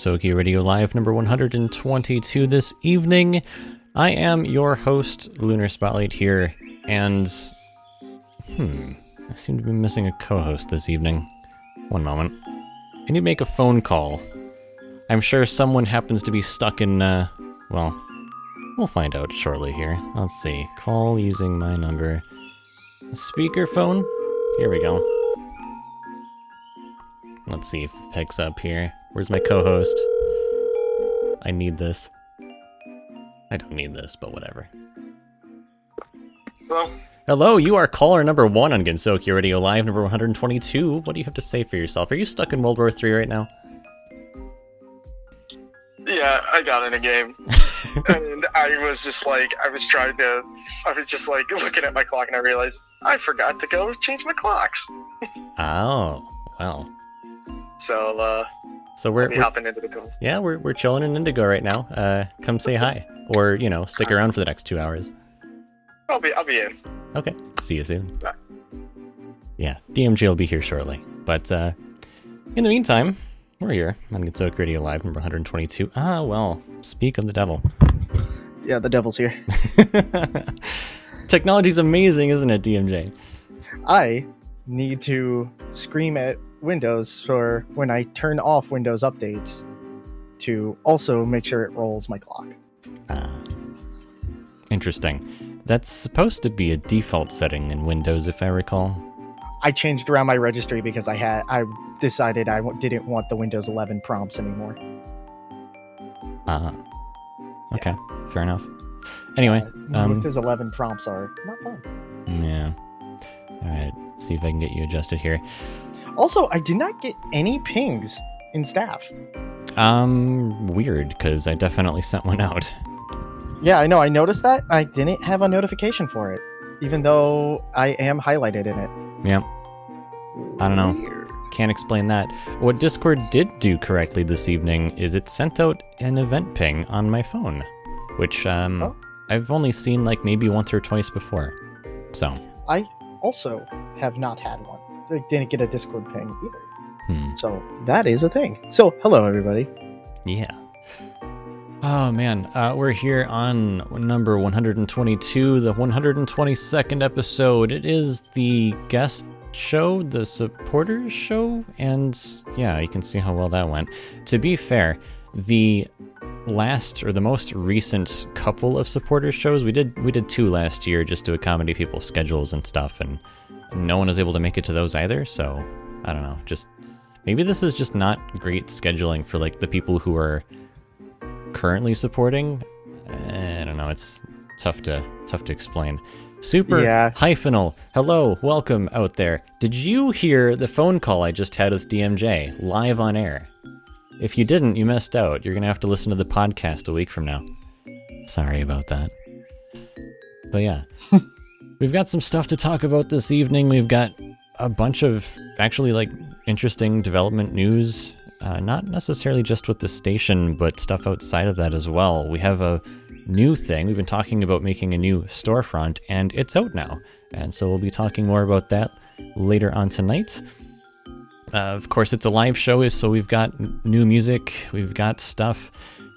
Gensokyo Radio Live number 122 this evening. I am your host, Lunar Spotlight here, and hmm, I seem to be missing a co-host this evening. One moment. I need to make a phone call. I'm sure someone happens to be stuck in, uh, well, we'll find out shortly here. Let's see. Call using my number. Speakerphone? Here we go. Let's see if it picks up here. Where's my co-host? I need this. I don't need this, but whatever. Hello? Hello, you are caller number one on Gensokyo Radio Live, number 122. What do you have to say for yourself? Are you stuck in World War III right now? Yeah, I got in a game. and I was just like, I was trying to, I was just like looking at my clock and I realized I forgot to go change my clocks. oh, well. So, uh, so we're, we're hopping into the call. Yeah, we're we're chilling in Indigo right now. Uh, come say hi, or you know, stick around for the next two hours. I'll be I'll be in. Okay, see you soon. Bye. Yeah, DMJ will be here shortly. But uh, in the meantime, we're here on Gensokyo Radio Live number 122. Ah, well, speak of the devil. Yeah, the devil's here. Technology's amazing, isn't it, DMJ? I need to scream at Windows for when I turn off Windows updates to also make sure it rolls my clock. Ah, interesting. That's supposed to be a default setting in Windows, if I recall. I changed around my registry because I had I decided I w- didn't want the Windows 11 prompts anymore. Uh, okay, fair enough. Anyway, Uh, um, Windows 11 prompts are not fun. yeah. All right, see if I can get you adjusted here. Also, I did not get any pings in staff. Um, weird, because I definitely sent one out. Yeah, I know. I noticed that. I didn't have a notification for it, even though I am highlighted in it. Yeah, I don't know. Weird. Can't explain that. What Discord did do correctly this evening is it sent out an event ping on my phone, which um, Oh. I've only seen like maybe once or twice before. So, I also have not had one. Didn't get a Discord ping either. hmm, So that is a thing. So hello, everybody. yeah. Oh man, uh, we're here on number 122, the 122nd episode. It is the guest show, the supporters show, and yeah, you can see how well that went. To be fair, the last or the most recent couple of supporters shows we did we did two last year just to accommodate people's schedules and stuff, and no one was able to make it to those either. So I don't know, just maybe this is just not great scheduling for like the people who are currently supporting. Eh, I don't know. It's tough to tough to explain. Super Yeah. hyphenal. Hello, welcome out there. Did you hear the phone call I just had with DMJ live on air? If you didn't, you missed out. You're gonna have to listen to the podcast a week from now. Sorry about that. But yeah, we've got some stuff to talk about this evening. We've got a bunch of actually like interesting development news uh, not necessarily just with the station, but stuff outside of that as well. We have a new thing. We've been talking about making a new storefront, and it's out now. And so we'll be talking more about that later on tonight. Uh, of course, it's a live show, so we've got new music, we've got stuff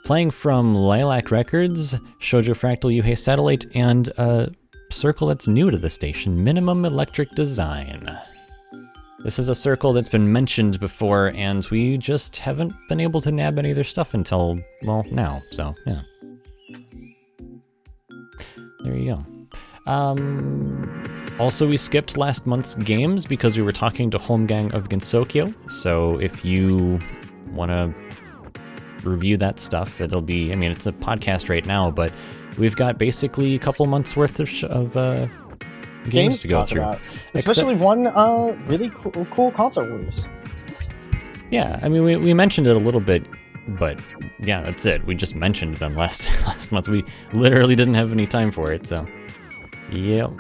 playing from Lilac Records, Shoujo Fractal Yuhei Satellite, and a circle that's new to the station, Minimum Electric Design. This is a circle that's been mentioned before, and we just haven't been able to nab any of their stuff until, well, now. So, yeah. There you go. Um, also, we skipped last month's games because we were talking to Holmgang of Gensokyo. So, if you want to review that stuff, it'll be, I mean, it's a podcast right now, but we've got basically a couple months worth of, sh- of uh, games, to go through. about. Except- Especially one uh, really cool, cool console release. Yeah, I mean, we, we mentioned it a little bit, but yeah, that's it. We just mentioned them last last month. We literally didn't have any time for it, so yep.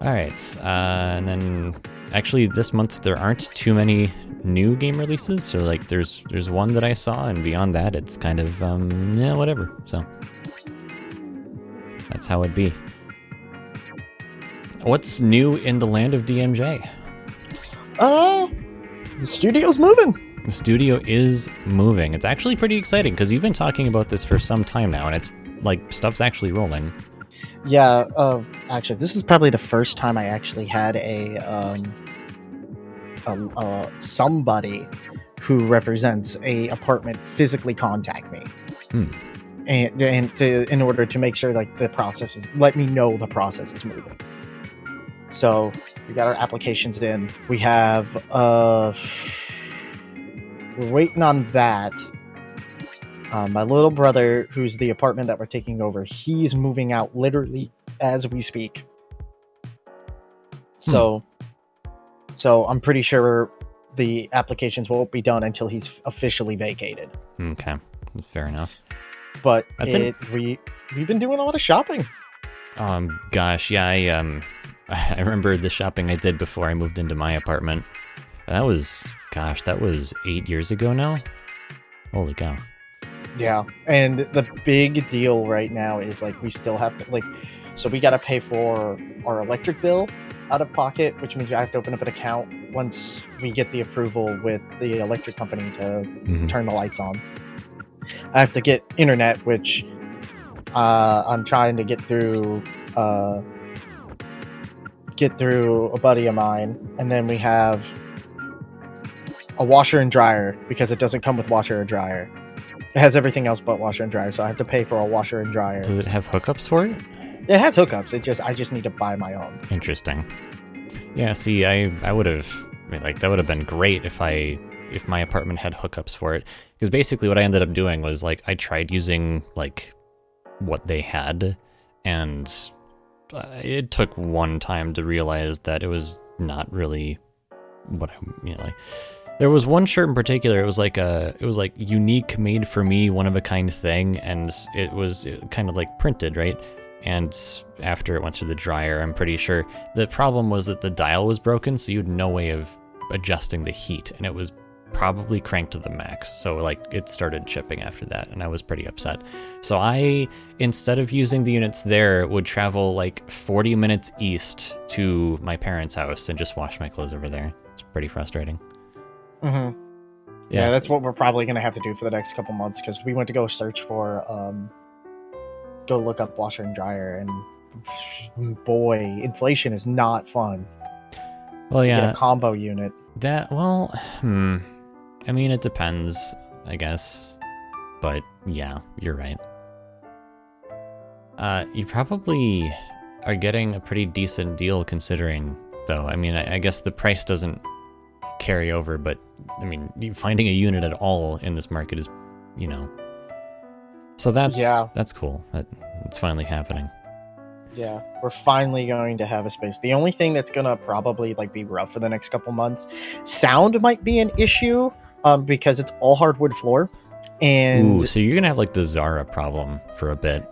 All right, uh, and then actually this month there aren't too many new game releases. So like, there's there's one that I saw, and beyond that, it's kind of um yeah whatever. So that's how it'd be. What's new in the land of DMJ? Uh, the studio's moving. The studio is moving. It's actually pretty exciting because you've been talking about this for some time now, and it's like stuff's actually rolling. Yeah, uh, actually, this is probably the first time I actually had a um, a, uh, somebody who represents a apartment physically contact me, Hmm. And and to in order to make sure like the process is let me know the process is moving. So we got our applications in. We have uh, we're waiting on that. Um, my little brother, who's the apartment that we're taking over, he's moving out literally as we speak. So, so I'm pretty sure the applications won't be done until he's officially vacated. Okay, fair enough. But That's an- it, we we've been doing a lot of shopping. Um, gosh, yeah, I um, I remember the shopping I did before I moved into my apartment. That was, gosh, that was eight years ago now. Holy cow! Yeah, and the big deal right now is like we still have to like, so we got to pay for our electric bill out of pocket, which means I have to open up an account once we get the approval with the electric company to Mhm. turn the lights on. I have to get internet, which uh, I'm trying to get through. Uh, get through a buddy of mine, and then we have a washer and dryer because it doesn't come with washer or dryer. It has everything else but washer and dryer, so I have to pay for a washer and dryer. Does it have hookups for it? It has hookups. It just I just need to buy my own. Interesting. Yeah, see, I I would have I mean, like that would have been great if I if my apartment had hookups for it. Because basically what I ended up doing was like I tried using like what they had and uh, it took one time to realize that it was not really what I you know like there was one shirt in particular it was like a it was like unique made for me one of a kind thing and it was kind of like printed right? And after it went through the dryer i'm pretty sure the problem was that the dial was broken so you had no way of adjusting the heat and it was probably cranked to the max so like it started chipping after that and i was pretty upset so i instead of using the units there would travel like 40 minutes east to my parents house and just wash my clothes over there it's pretty frustrating Mm-hmm. Yeah. that's what we're probably gonna have to do for the next couple months because we went to go search for, um, go look up washer and dryer, and boy, inflation is not fun. well to yeah get a combo unit. That well, hmm. I mean, it depends, I guess. But yeah, you're right. Uh, you probably are getting a pretty decent deal considering, though. I mean, I, I guess the price doesn't carry over, but I mean, finding a unit at all in this market is, you know. So that's Yeah. that's cool. That it's finally happening. Yeah, we're finally going to have a space. The only thing that's gonna probably like be rough for the next couple months, sound might be an issue, um, because it's all hardwood floor, and Ooh, so you're gonna have like the Zara problem for a bit.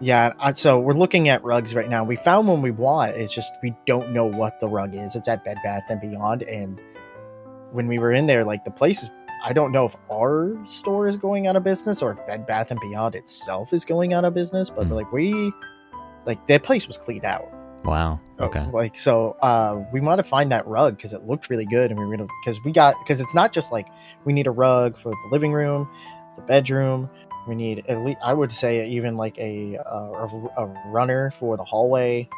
yeah, uh, so we're looking at rugs right now. We found one we want. It's just we don't know what the rug is. It's at Bed Bath and Beyond, and when we were in there, like the place is. I don't know if our store is going out of business or Bed Bath and Beyond itself is going out of business, but Hmm. like we, like that place was cleaned out. Wow. Okay. Like so, uh, we want to find that rug because it looked really good, and we were gonna because we got because it's not just like we need a rug for the living room, the bedroom. We need at least I would say even like a uh, a, a runner for the hallway,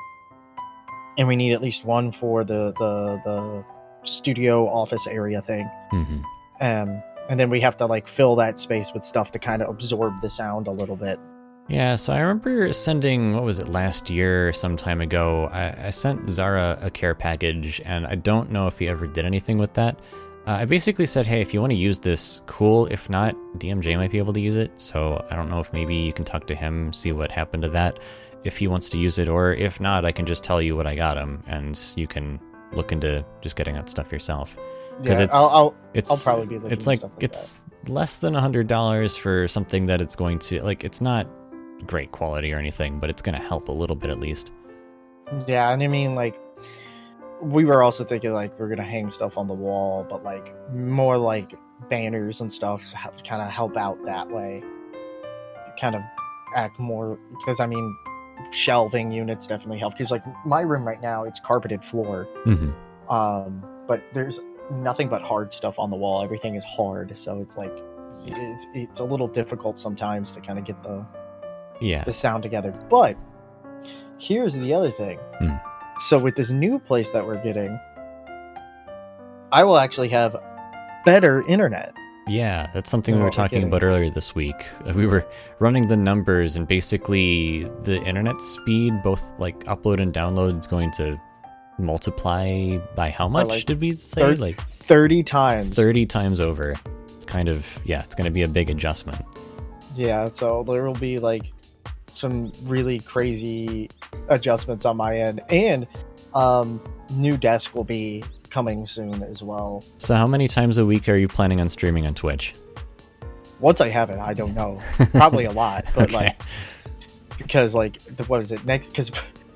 and we need at least one for the the the studio office area thing. hmm Um, and then we have to like fill that space with stuff to kind of absorb the sound a little bit. Yeah, so I remember sending, what was it, last year, some time ago, I, I sent Zara a care package, and I don't know if he ever did anything with that. Uh, I basically said, hey, if you want to use this, cool. If not, DMJ might be able to use it. So I don't know if maybe you can talk to him, see what happened to that, if he wants to use it, or if not, I can just tell you what I got him, and you can look into just getting that stuff yourself. 'Cause Yeah, it's- I'll, I'll It's I'll probably be looking it's like like it's less than a hundred dollars for something that it's going to like. It's not great quality or anything, but it's going to help a little bit at least. Yeah, and I mean like we were also thinking like we're gonna hang stuff on the wall, but like more like banners and stuff to kind of help out that way. Kind of act more because I mean shelving units definitely help because like my room right now it's carpeted floor, hmm um, but there's nothing but hard stuff on the wall. Everything is hard, so it's like it's it's a little difficult sometimes to kind of get the Yeah. the sound together. But here's the other thing. Hmm. So with this new place that we're getting, I will actually have better internet. Yeah, that's something we were talking about earlier this week. Uh, We were running the numbers, and basically, the internet speed, both like upload and download, is going to multiply by how much like did we say? third- like 30 times. 30 times over. It's kind of, yeah, it's going to be a big adjustment. Yeah, so there will be like some really crazy adjustments on my end. And um new desk will be coming soon as well. So, how many times a week are you planning on streaming on Twitch? Once I have it, I don't know. Probably a lot, but Okay. like because like what is it next because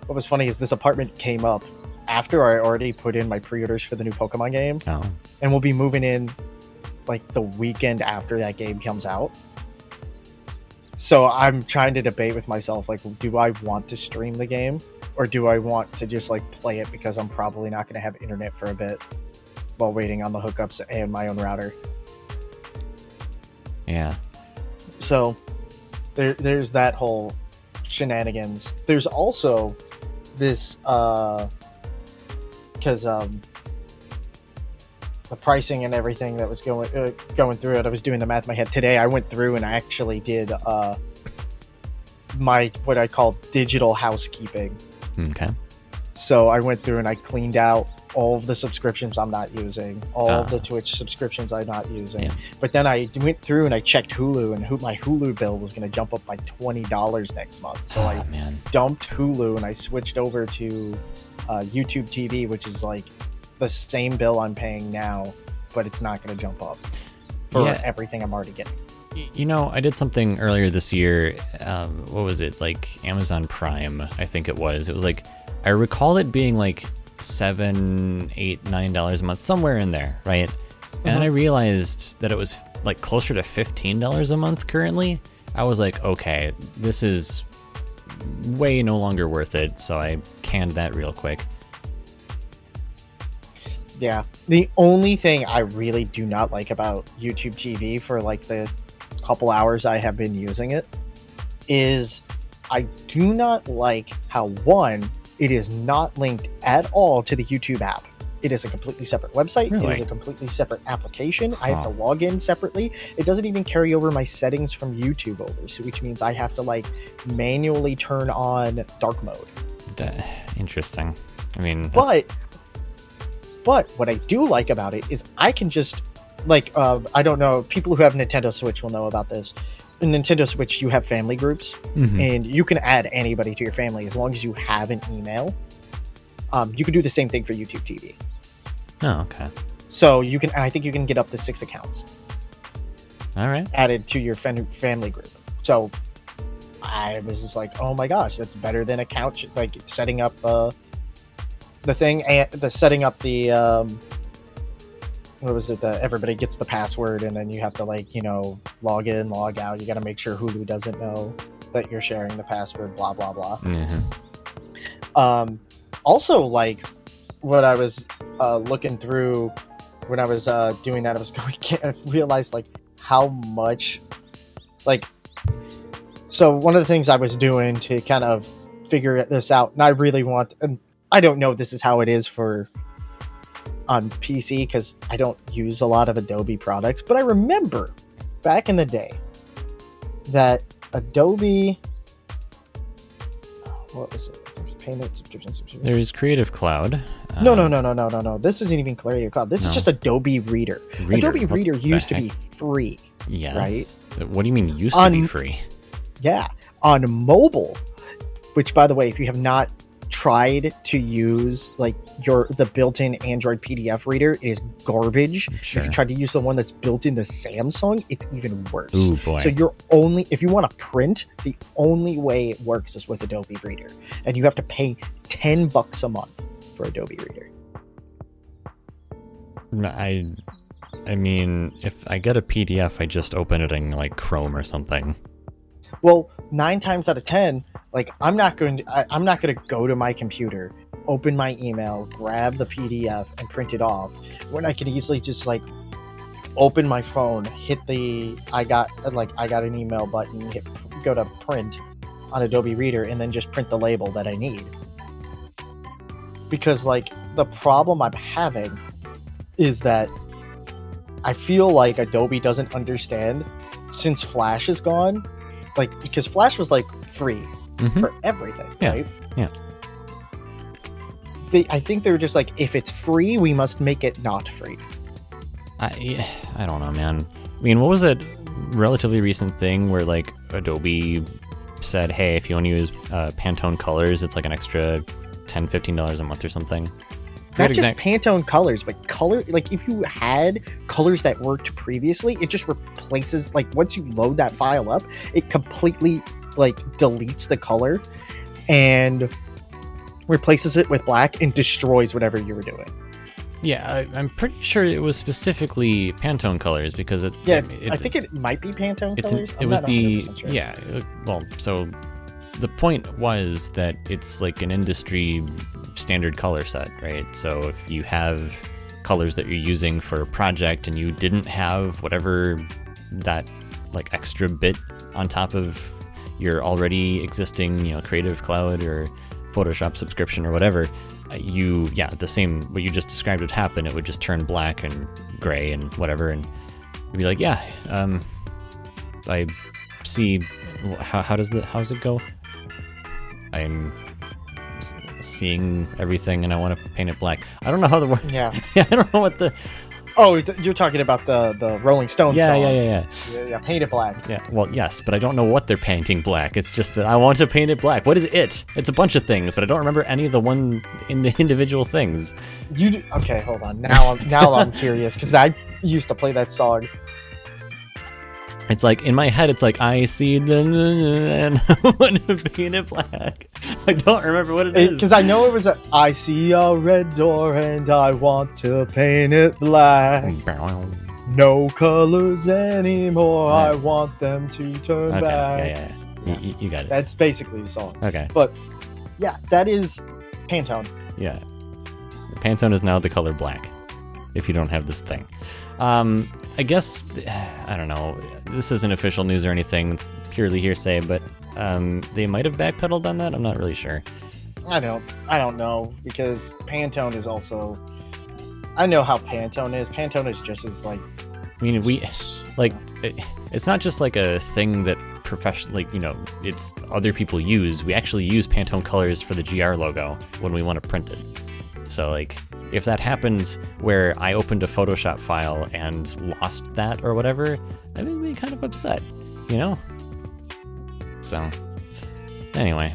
what was funny is this apartment came up after i already put in my pre-orders for the new pokemon game Oh, and we'll be moving in like the weekend after that game comes out so i'm trying to debate with myself like do i want to stream the game or do i want to just like play it because i'm probably not going to have internet for a bit while waiting on the hookups and my own router yeah. so there, there's that whole shenanigans there's also this uh because um the pricing and everything that was going uh, going through it i was doing the math in my head today i went through and i actually did uh my what i call digital housekeeping Okay. So I went through and I cleaned out all of the subscriptions I'm not using, all of the Ah. Twitch subscriptions I'm not using. Yeah. But then I went through and I checked Hulu, and my Hulu bill was going to jump up by twenty dollars next month. So I Oh man. dumped Hulu and I switched over to uh, YouTube TV, which is like the same bill I'm paying now, but it's not going to jump up for Yeah. everything I'm already getting. You know, I did something earlier this year. Um, what was it? Like Amazon Prime, I think it was. It was like I recall it being like seven, eight, nine dollars a month, somewhere in there, right? And Mhm. I realized that it was like closer to fifteen dollars a month currently. I was like, okay, this is way no longer worth it. So I canned that real quick. Yeah. The only thing I really do not like about YouTube TV for like the couple hours I have been using it is I do not like how one, it is not linked at all to the YouTube app. It is a completely separate website. It Really? is a completely separate application. I have to log in separately. It doesn't even carry over my settings from YouTube over, so which means I have to like manually turn on dark mode. That- interesting. I mean, that's- But but what I do like about it is I can just like uh, I don't know people who have Nintendo Switch will know about this. In Nintendo Switch, you have family groups, Mhm. and you can add anybody to your family as long as you have an email. Um, you can do the same thing for YouTube TV. oh, okay. So you can, I think you can get up to six accounts All right. added to your fam- family group. So I was just like, oh my gosh, that's better than a couch. Like setting up uh, the thing and the setting up the um, what was it? that everybody gets the password and then you have to like you know log in, log out. You got to make sure Hulu doesn't know that you're sharing the password. Blah blah blah. Mhm. Um, also, like what I was uh, looking through when I was uh, doing that, I was going. I realized like how much, like, so one of the things I was doing to kind of figure this out, and I really want, and I don't know if this is how it is for on PC because I don't use a lot of Adobe products, but I remember back in the day that Adobe what was it? There's Payment subscription subscription. There's Creative Cloud. no, um, no, no, no, no, no, no. This isn't even Creative Cloud. This No. is just Adobe Reader. Reader. Adobe Reader used to be free. Yes. Right? What do you mean used to be free? Yeah, on mobile. Which, by the way, if you have not tried to use like your the built-in Android PDF reader, it is garbage. Sure. If you try to use the one that's built into Samsung, it's even worse. Ooh boy. So you're only if you want to print, the only way it works is with Adobe Reader, and you have to pay ten bucks a month for Adobe Reader. I, I mean, if I get a PDF, I just open it in like Chrome or something. Well, nine times out of ten, like I'm not going to, I, I'm not going to go to my computer, open my email, grab the PDF, and print it off. When I can easily just like open my phone, hit the I got like I got an email button, hit, go to print on Adobe Reader, and then just print the label that I need. Because like the problem I'm having is that I feel like Adobe doesn't understand since Flash is gone like because Flash was like free Mhm. for everything, Yeah, right? yeah. They, I think they're just like, if it's free, we must make it not free. I, I don't know, man. I mean, what was that relatively recent thing where like Adobe said, "Hey, if you want to use uh, Pantone colors, it's like an extra 10 dollars a month or something." Not just exact- Pantone colors, but color. Like if you had colors that worked previously, it just replaces. Like once you load that file up, it completely like deletes the color and replaces it with black and destroys whatever you were doing. Yeah, I, I'm pretty sure it was specifically Pantone colors because it. Yeah, it, I think it might be Pantone it's an- colors. it I'm was the sure. yeah. uh, Well, so the point was that it's like an industry standard color set, right? So if you have colors that you're using for a project and you didn't have whatever that like extra bit on top of your already existing, you know, Creative Cloud or Photoshop subscription or whatever, uh, you yeah, the same what you just described would happen. It would just turn black and gray and whatever, and you'd be like, yeah, um, I see. How, how does the how does it go? I'm seeing everything and I want to paint it black. I don't know how the word. Yeah. I don't know what the. Oh, you're talking about the the Rolling Stones Yeah, song. yeah, yeah, yeah. yeah. Yeah, Paint it black. Yeah, well, yes, but I don't know what they're painting black. It's just that I want to paint it black. What is it? It's a bunch of things, but I don't remember any of the one in the individual things. You do, okay? Hold on. Now I'm now I'm curious because I used to play that song. It's like in my head, it's like I see the and I want to paint it black. I don't remember what it is. Because I know it was a. I see a red door and I want to paint it black. No colors anymore. Yeah. I want them to turn Okay, back. yeah, yeah, yeah. You got it. That's basically the song. Okay, but Yeah, that is Pantone. yeah. Pantone is now the color black. If you don't have this thing, um, I guess I don't know. This isn't official news or anything. It's purely hearsay, but um, they might have backpedaled on that. I'm not really sure. I don't. I don't know because Pantone is also. I know how Pantone is. Pantone is just as like. I mean, we like it, it's not just like a thing that profession like you know it's other people use. We actually use Pantone colors for the GR logo when we want to print it. So like if that happens where I opened a Photoshop file and lost that or whatever, I would be kind of upset, you know. So anyway,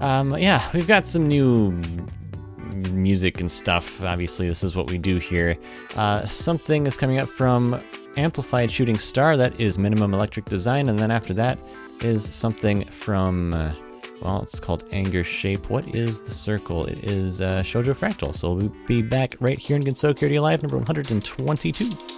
um, yeah, we've got some new music and stuff. Obviously, this is what we do here. Uh, something is coming up from Amplified Shooting Star. That is Minimum Electric Design, and then after that is something from. Uh, well, it's called Anger Shape. What is the circle? It is uh, Shoujo Fractal. So we'll be back right here in Gensokyo Live, number 122.「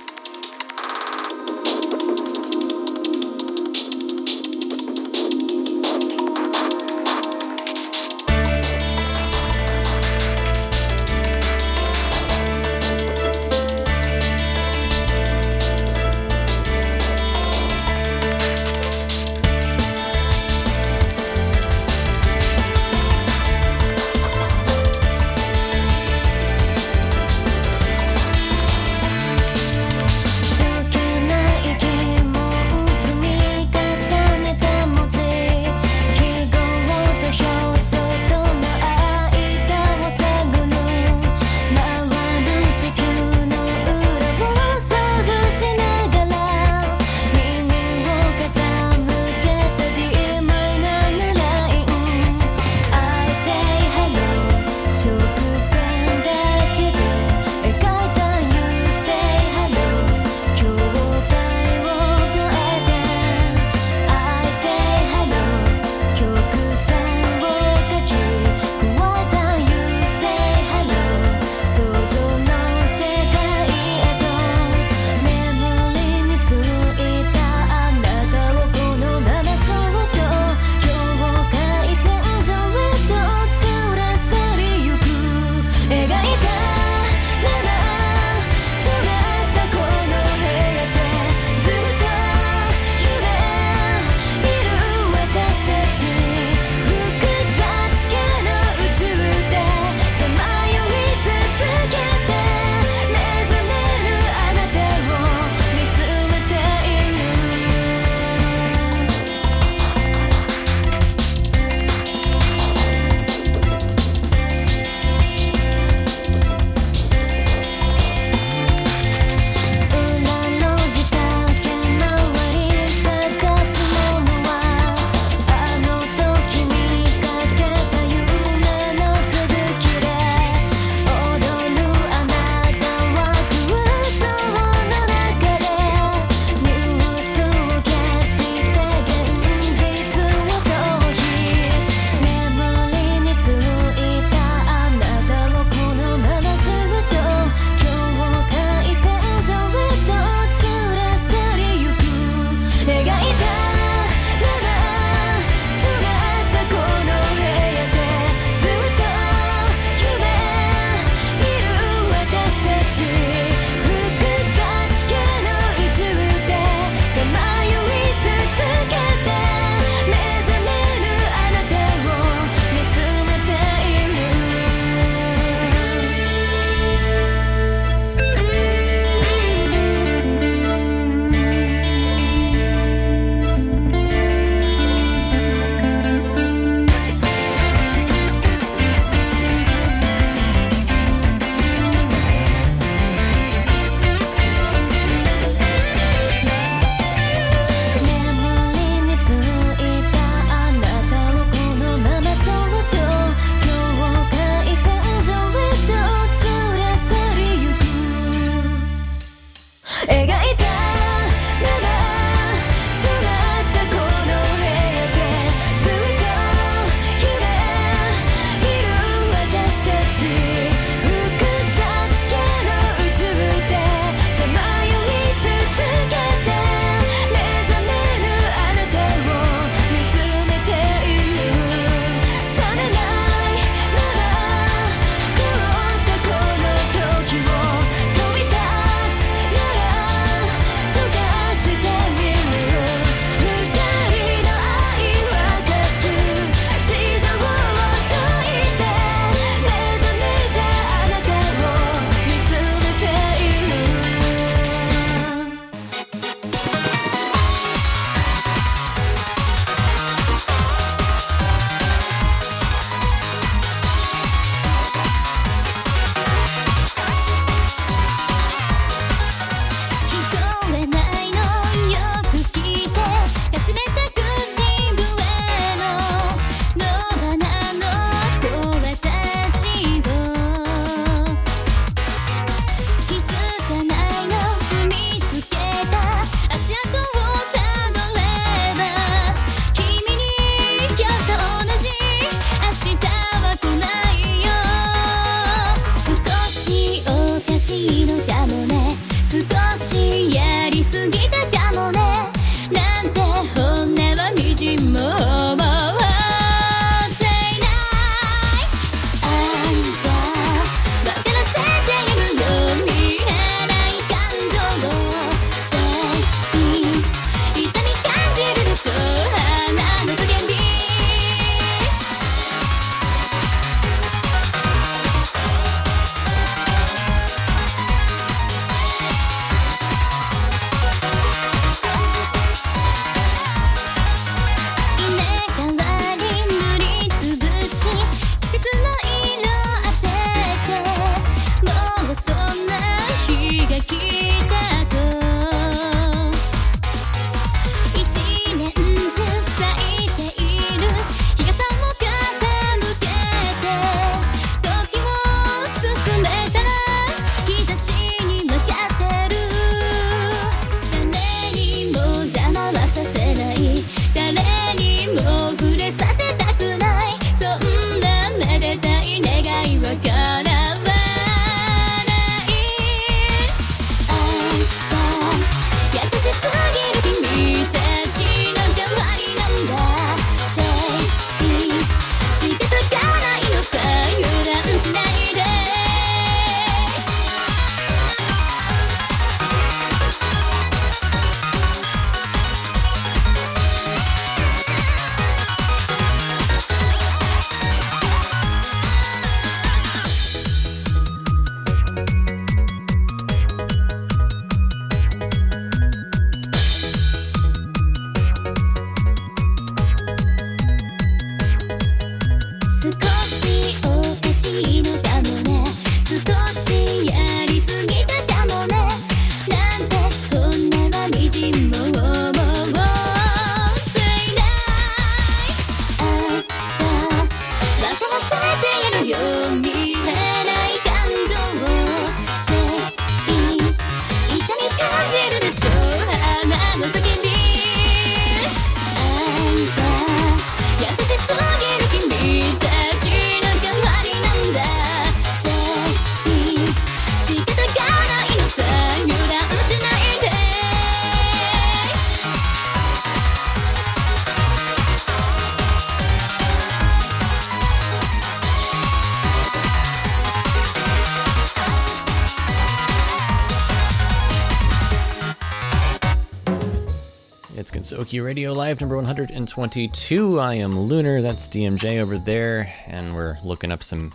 It's Radio Live number 122. I am Lunar, that's DMJ over there, and we're looking up some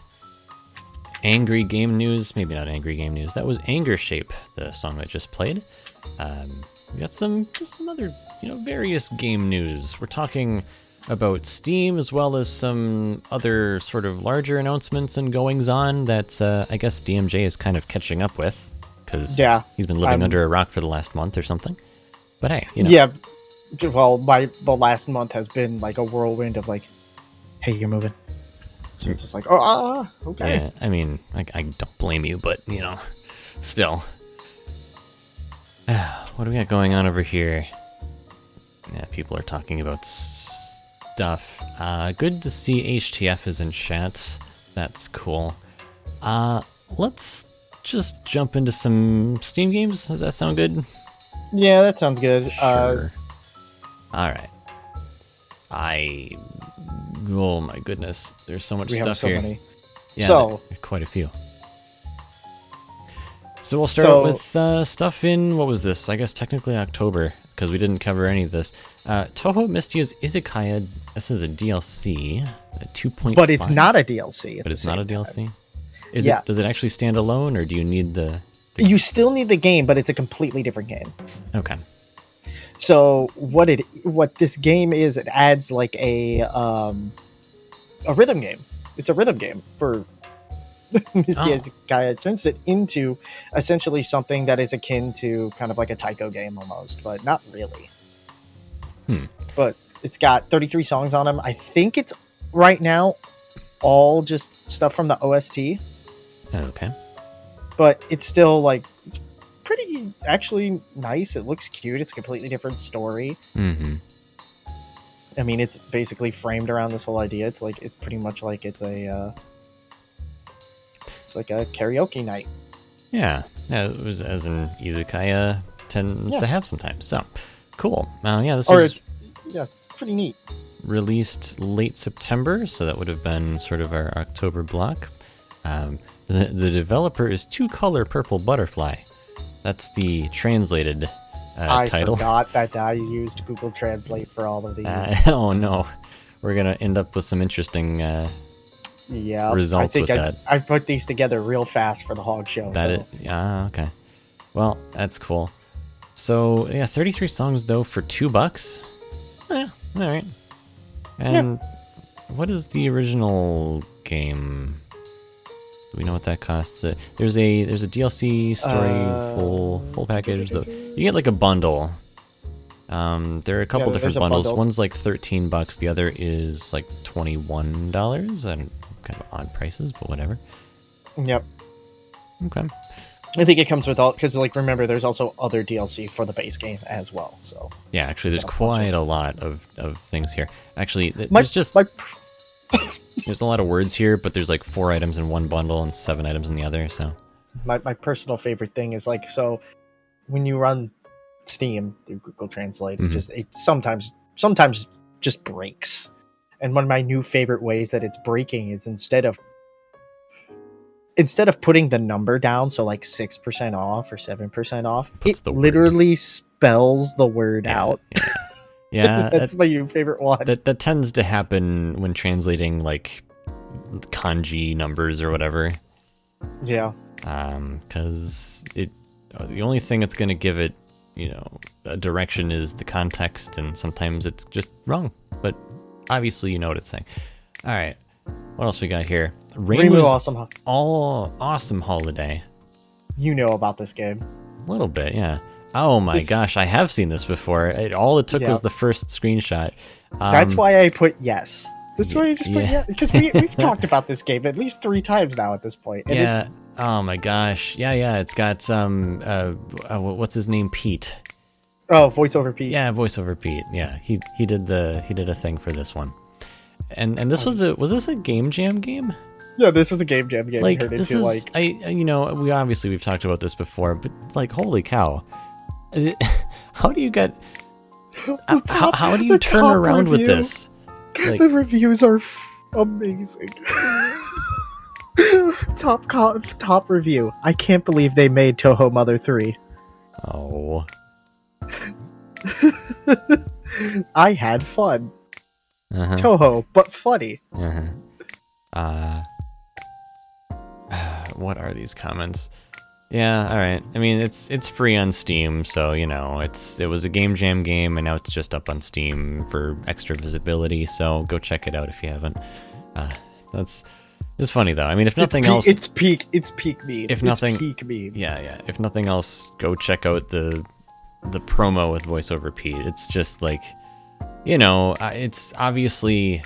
angry game news. Maybe not angry game news. That was Anger Shape, the song I just played. Um, we got some just some other, you know, various game news. We're talking about Steam as well as some other sort of larger announcements and goings on that uh, I guess DMJ is kind of catching up with because Yeah, he's been living I'm- under a rock for the last month or something. But hey, you know, Yeah. Well, my the last month has been like a whirlwind of like, hey, you're moving. So it's just like, oh, ah, okay. Yeah, I mean, I, I don't blame you, but you know, still. what do we got going on over here? Yeah, people are talking about stuff. Uh, good to see HTF is in chat. That's cool. Uh, let's just jump into some Steam games. Does that sound good? Yeah, that sounds good. Uh, Sure. All right. I. Oh my goodness, there's so much we have stuff so here. many. Yeah, So- quite a few. So we'll start So- with uh, stuff in what was this? I guess technically October because we didn't cover any of this. Uh, Toho Mystia's Izakaya. This is a DLC, a two point. But it's not a DLC. But it's not a DLC. time. Is Yeah. it? Does it actually stand alone, or do you need the? You still need the game, but it's a completely different game. Okay. So what it what this game is, it adds like a um a rhythm game. It's a rhythm game for Misty Oh. It turns it into essentially something that is akin to kind of like a Taiko game almost, but not really. Hmm. But it's got 33 songs on them. I think it's right now all just stuff from the OST, Okay. but it's still like it's pretty actually nice. It looks cute. It's a completely different story. Mm-hmm. I mean, it's basically framed around this whole idea. It's like it's pretty much like it's a uh, it's like a karaoke night. Yeah. Yeah. It was as an Izakaya tends Yeah. to have sometimes. So cool. Uh, yeah. This Or was it, yeah, it's pretty neat. released late September, so that would have been sort of our October block. Um, the, the developer is Two Color Purple Butterfly. That's the translated uh, I title. forgot that I used Google Translate for all of these. Uh, oh no, we're gonna end up with some interesting. Uh, yeah, I results think with I, that. I put these together real fast for the Hog Show. that so. it. Yeah. Okay. Well, that's cool. So yeah, 33 songs though for two bucks. Yeah. All right. And what is the original game? Do we know what that costs? Uh, there's a there's a DLC story Uh, full full package. Though you get like a bundle. Um, there are a couple Yeah, different bundles. bundle. One's like 13 bucks. The other is like 21 dollars. I don't kind of odd prices, but whatever. Yep. Okay. I think it comes with all because like remember there's also other DLC for the base game as well. So Yeah, actually, there's Got a bunch quite a lot of, of things here. Actually, th- my there's just my there's a lot of words here, but there's like four items in one bundle and seven items in the other. So my, my personal favorite thing is like so when you run steam through google translate Mhm. it just it sometimes sometimes just breaks and one of my new favorite ways that it's breaking is instead of instead of putting the number down so like 6% off or 7% off Puts it literally spells the word yeah, out Yeah, yeah that's that, my favorite one that that tends to happen when translating like kanji numbers or whatever. yeah Um, because it the only thing that's gonna give it, you know, a direction is the context, and sometimes it's just wrong. But obviously, you know what it's saying. All right, what else we got here? Rain Rainbow awesome Ho- all awesome holiday. you know about this game A little bit, yeah. Oh my This- gosh, I have seen this before. It, all it took Yeah. was the first screenshot. Um, that's why i put yes that's why i just put yeah. yes because we, we've talked about this game at least three times now at this point and yeah. it's Oh my gosh. Yeah, yeah. It's got some. Uh, uh, what's his name? Pete. oh voiceover Pete. Yeah, voiceover Pete. Yeah, he he did the he did a thing for this one. And and this was a was this a game jam game? Yeah, this is a game jam game Like turned this into is like I- you know we obviously we've talked about this before, but like holy cow, how do you get the how, how do you turn top around with this? Like, the reviews are f- amazing. top co- top review. I can't believe they made Toho Mother 3. oh, I had fun. Uh-huh. Toho, but funny. Uh-huh. Uh, what are these comments? Yeah, all right. I mean, it's it's free on Steam, so you know, it's it was a Game Jam game, and now it's just up on Steam for extra visibility. So go check it out if you haven't. Uh, that's it's funny though. I mean, if nothing it's pe- else, it's peak. It's peak meme. If nothing- it's peak meme. yeah, yeah. If nothing else, go check out the the promo with voiceover Pete. It's just like, you know, it's obviously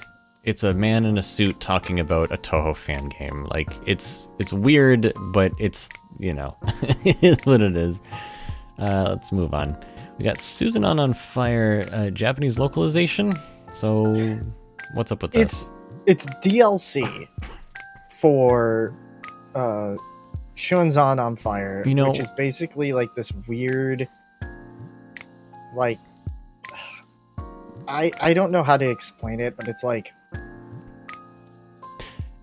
it's a man in a suit talking about a Toho fan game. Like it's it's weird, but it's you know, it is what it is. Uh, let's move on. We got Susan on on fire, uh, Japanese localization. So, what's up with that? It's it's DLC for uh Shunzan on Fire, You know- which is basically like this weird like I I don't know how to explain it, but it's like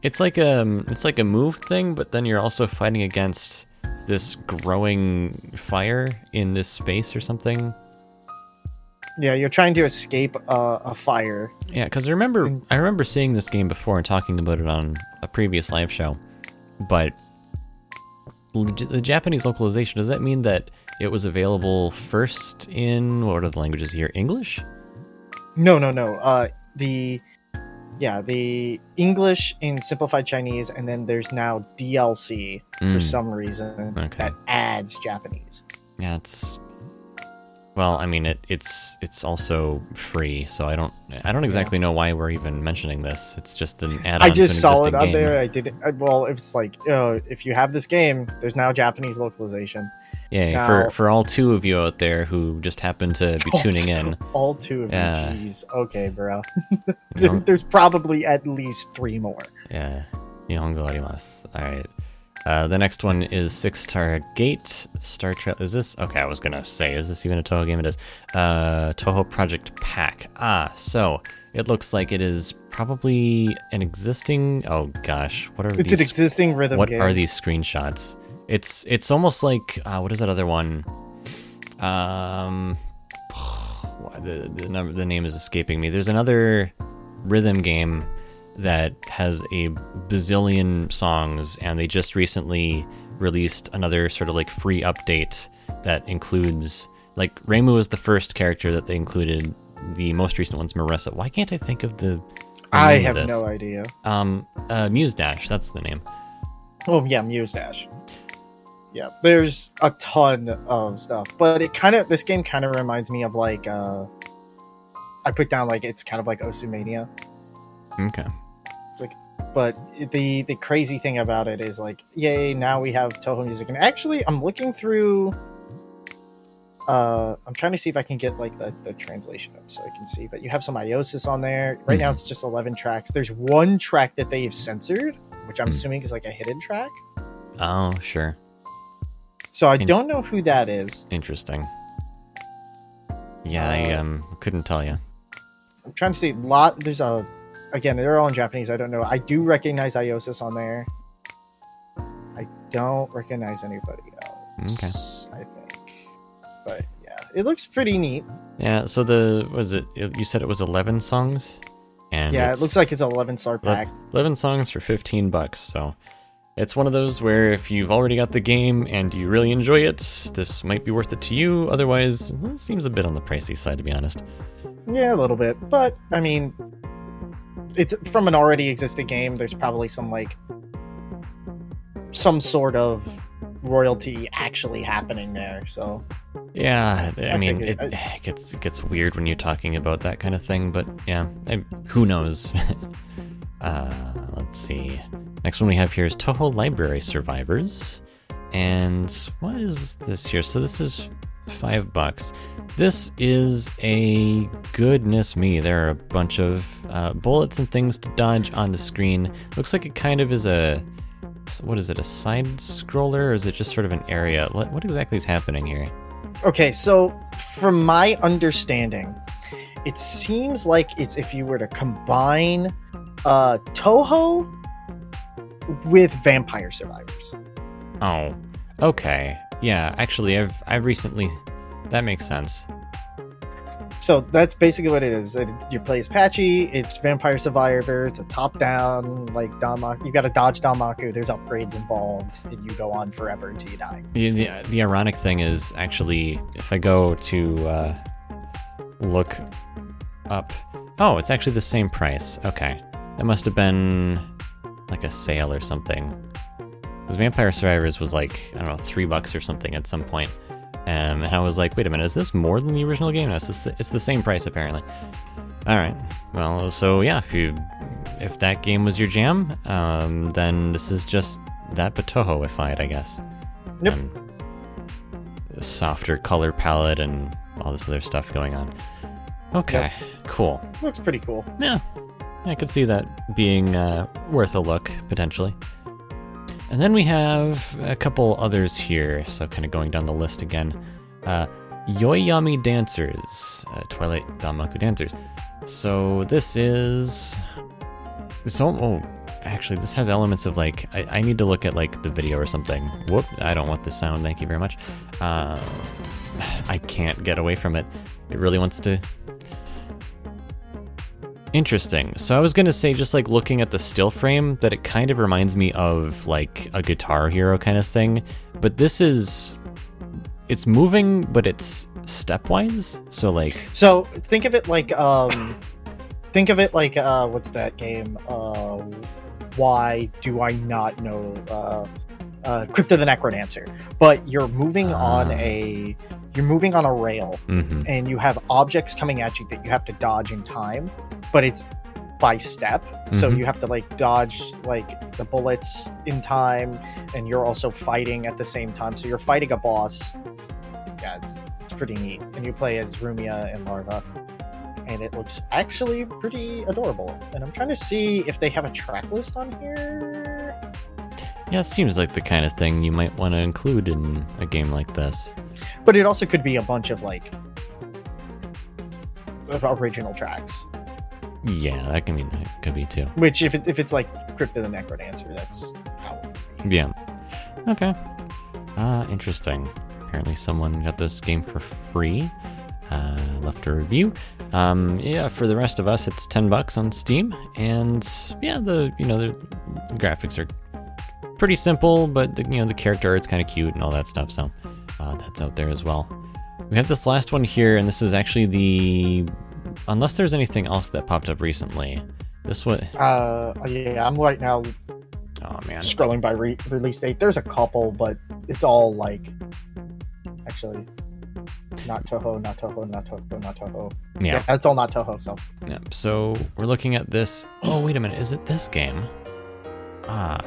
It's like um it's like a move thing, but then you're also fighting against this growing fire in this space or something. yeah, you're trying to escape a, a fire. Yeah, because I remember I remember seeing this game before and talking about it on a previous live show, but the Japanese localization does that mean that it was available first in what are the languages here? English? No, no, no. Uh the yeah, the English in simplified Chinese and then there's now DLC for Mm. some reason Okay. that adds Japanese. Yeah, it's well, I mean it it's it's also free, so I don't I don't exactly know why we're even mentioning this. It's just an add-on I just saw it game. there. I did it. I, well, it's like, oh, if you have this game, there's now Japanese localization. Yeah, Now- for for all two of you out there who just happen to be All tuning two- in, All two of Yeah. you. Jeez. Okay, bro. There- there's probably at least three more. yeah, Nihongo arimasu. All right. Uh, the next one is Six Star Gate Star Trek. Is this okay? I was gonna say, is this even a Toho game? It is. Uh, Toho Project Pack. Ah, so it looks like it is probably an existing. Oh gosh, what are It's these? an existing rhythm what game. are these screenshots? It's it's almost like uh, what is that other one? Um, the the number the name is escaping me. There's another rhythm game that has a bazillion songs, and they just recently released another sort of like free update that includes like Reimu is the first character that they included. The most recent one's Marisa. Why can't I think of the? the I have no idea. Um, uh, Muse Dash. That's the name. Oh yeah, Muse Dash. Yeah, there's a ton of stuff, but it kind of this game kind of reminds me of like uh I put down like it's kind of like osu!mania, Okay. It's like but the the crazy thing about it is like yay now we have Toho music and actually I'm looking through uh I'm trying to see if I can get like the, the translation up so I can see but you have some IOSYS on there right now Mhm. it's just 11 tracks there's one track that they've censored which I'm Hmm. assuming is like a hidden track Oh, sure. So I In- don't know who that is Interesting. Yeah, I Uh, um couldn't tell you. I'm trying to see lot there's a again they're all in Japanese I don't know I do recognize IOSYS on there I don't recognize anybody else Okay. I think but yeah it looks pretty neat Yeah. So the was it? You said it was eleven songs, and yeah it looks like it's an 11 star pack eleven songs for fifteen bucks. So it's one of those where if you've already got the game and you really enjoy it, this might be worth it to you. Otherwise, it seems a bit on the pricey side, to be honest. yeah a little bit but I mean it's from an already existing game there's probably some like some sort of royalty actually happening there so Yeah, I, I mean, it, it gets it gets weird when you're talking about that kind of thing, but yeah, I, who knows? uh, let's see. Next one we have here is Toho Library Survivors, and what is this here? So this is five bucks. This is a goodness me. There are a bunch of uh, bullets and things to dodge on the screen. Looks like it kind of is a what is it? A side scroller, or is it just sort of an area? What what exactly is happening here? Okay, so from my understanding, it seems like it's if you were to combine uh Toho with Vampire Survivors. Oh, okay. Yeah, actually, I've I've recently. That makes sense. So that's basically what it is. It, you play as Patchy. It's Vampire Survivor. It's a top-down like Danmaku. You got to dodge Danmaku. There's upgrades involved, and you go on forever until you die. The, the, the ironic thing is actually, if I go to uh, look up, oh, it's actually the same price. Okay, that must have been like a sale or something. Because Vampire Survivors was like I don't know three bucks or something at some point. Um, and I was like, wait a minute, is this more than the original game? No, it's, the, it's the same price apparently. All right. Well, so yeah, if you if that game was your jam, um, then this is just that but Toho-ified, I guess. Yep. Softer color palette and all this other stuff going on. Okay, cool. Looks pretty cool. Yeah, I could see that being uh, worth a look potentially. And then we have a couple others here, so kind of going down the list again. Uh, Yoyami Dancers, uh, Twilight Danmaku Dancers. So this is so. Oh, actually, this has elements of like I, I need to look at like the video or something. Whoop! I don't want the sound. Thank you very much. Uh, I can't get away from it. It really wants to Interesting. So I was gonna say, just like looking at the still frame, that it kind of reminds me of like a Guitar Hero kind of thing. But this is, it's moving, but it's stepwise. So like, So think of it like um, think of it like uh, what's that game? Uh, why do I not know? Uh, uh, Crypt of the NecroDancer. But you're moving on Ah. a you're moving on a rail, hmm and you have objects coming at you that you have to dodge in time, but it's by step. So Mhm. you have to like dodge like the bullets in time, and you're also fighting at the same time. So you're fighting a boss. Yeah, it's it's pretty neat. And you play as Rumia and Larva. And it looks actually pretty adorable. And I'm trying to see if they have a track list on here. yeah, it seems like the kind of thing you might want to include in a game like this. But it also could be a bunch of like of original tracks. Yeah, that can be that could be too. Which if it, if it's like Crypt of the NecroDancer, that's how it would be. Yeah. Okay. Uh, interesting. Apparently, someone got this game for free. Uh, left a review. Um, yeah, for the rest of us, it's ten bucks on Steam, and yeah, the you know the graphics are pretty simple, but the, you know the character art's kind of cute and all that stuff. So uh, that's out there as well. We have this last one here, and this is actually the unless there's anything else that popped up recently. This one, Uh, yeah, I'm right now oh man, scrolling by re- release date. There's a couple, but it's all like actually not Toho, not Toho, not Toho, not Toho. yeah. it's all not Toho. So Yeah, so we're looking at this. Oh, wait a minute. Is it this game? Ah.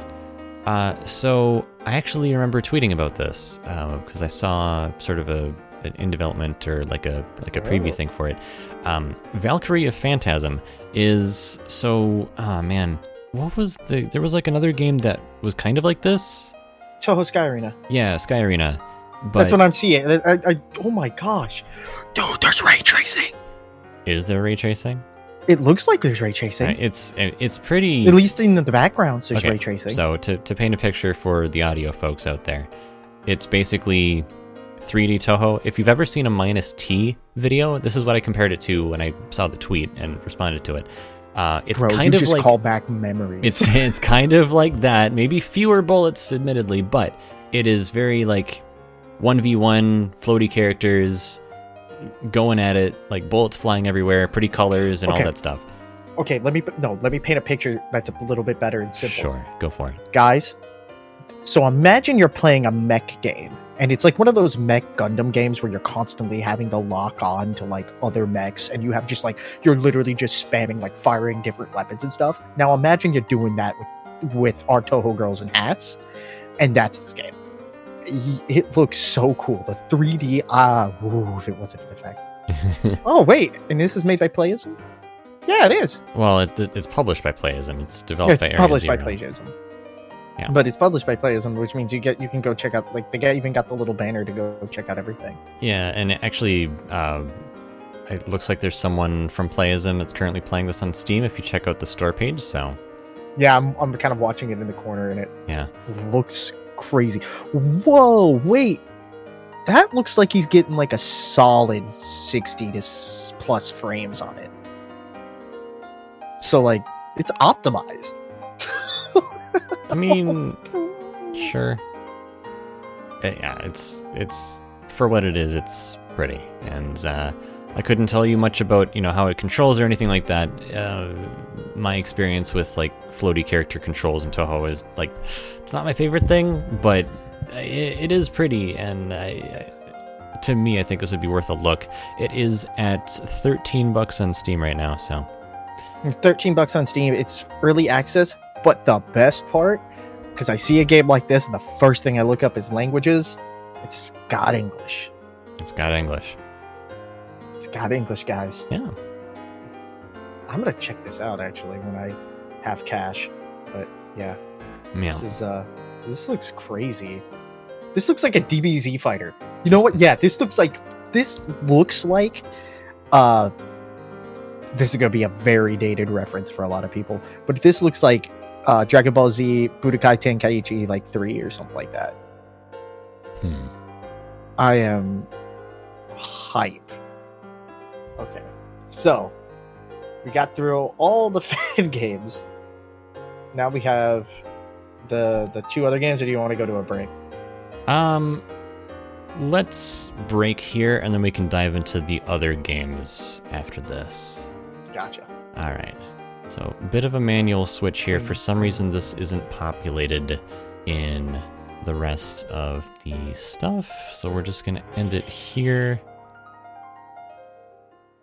Uh, so I actually remember tweeting about this because I saw sort of a an in development or like a like a preview Oh. thing for it. Um, Valkyrie of Phantasm is so. Ah, man. What was the? There was like another game that was kind of like this. Toho Sky Arena. Yeah, Sky Arena. But That's what I'm seeing. I, I, I- oh my gosh, dude, there's ray tracing. is there ray tracing? It looks like there's ray tracing. Right, It's it's pretty. At least in the backgrounds, there's Okay, ray tracing. So to, to paint a picture for the audio folks out there, it's basically 3D Toho. If you've ever seen a minus T video, this is what I compared it to when I saw the tweet and responded to it. Uh, it's Bro, kind of like call back memories. it's it's kind of like that. Maybe fewer bullets, admittedly, but it is very like one v one floaty characters going at it, like bullets flying everywhere, pretty colors and Okay. all that stuff. okay. Let me no. Let me paint a picture that's a little bit better and simple. Sure, go for it. guys. So imagine you're playing a mech game, and it's like one of those mech Gundam games where you're constantly having to lock on to like other mechs, and you have just like you're literally just spamming like firing different weapons and stuff. Now imagine you're doing that with with our Toho girls in hats, and that's this game. It looks so cool. The 3D ah, ooh, if it wasn't for the fact. Oh wait, and this is made by Playism. Yeah, it is. well, it, it- it's published by Playism. It's developed it's by Area published by Zero. Yeah. But it's published by Playism, which means you get you can go check out like they got even got the little banner to go check out everything. Yeah, and it actually, uh, it looks like there's someone from Playism that's currently playing this on Steam. If you check out the store page, so Yeah, I'm I'm kind of watching it in the corner and it yeah, looks crazy. Whoa, wait. that looks like he's getting like a solid 60 to plus frames on it. So like it's optimized. I mean, sure. Uh, Yeah, it's it's for what it is. It's pretty, and uh, I couldn't tell you much about you know how it controls or anything like that. Uh, my experience with like floaty character controls in Toho is like it's not my favorite thing, but it, it is pretty, and I, I, to me, I think this would be worth a look. It is at 13 bucks on Steam right now, so 13 bucks on Steam. It's early access, but the best part, because I see a game like this, and the first thing I look up is languages. It's got English. it's got English. It's got English, guys. Yeah. I'm gonna check this out actually when I have cash. But yeah, Yeah. this is uh, this looks crazy. This looks like a DBZ fighter. You know what? Yeah, this looks like this looks like uh this is gonna be a very dated reference for a lot of people, but this looks like uh Dragon Ball Z Budokai Tenkaichi like three or something like that. Hmm. I am hype. Okay, so we got through all the fan games. Now we have the the two other games, or do you want to go to a break? Um, let's break here and then we can dive into the other games after this. Gotcha. All right. So, a bit of a manual switch here. For some reason, this isn't populated in the rest of the stuff. So, we're just going to end it here.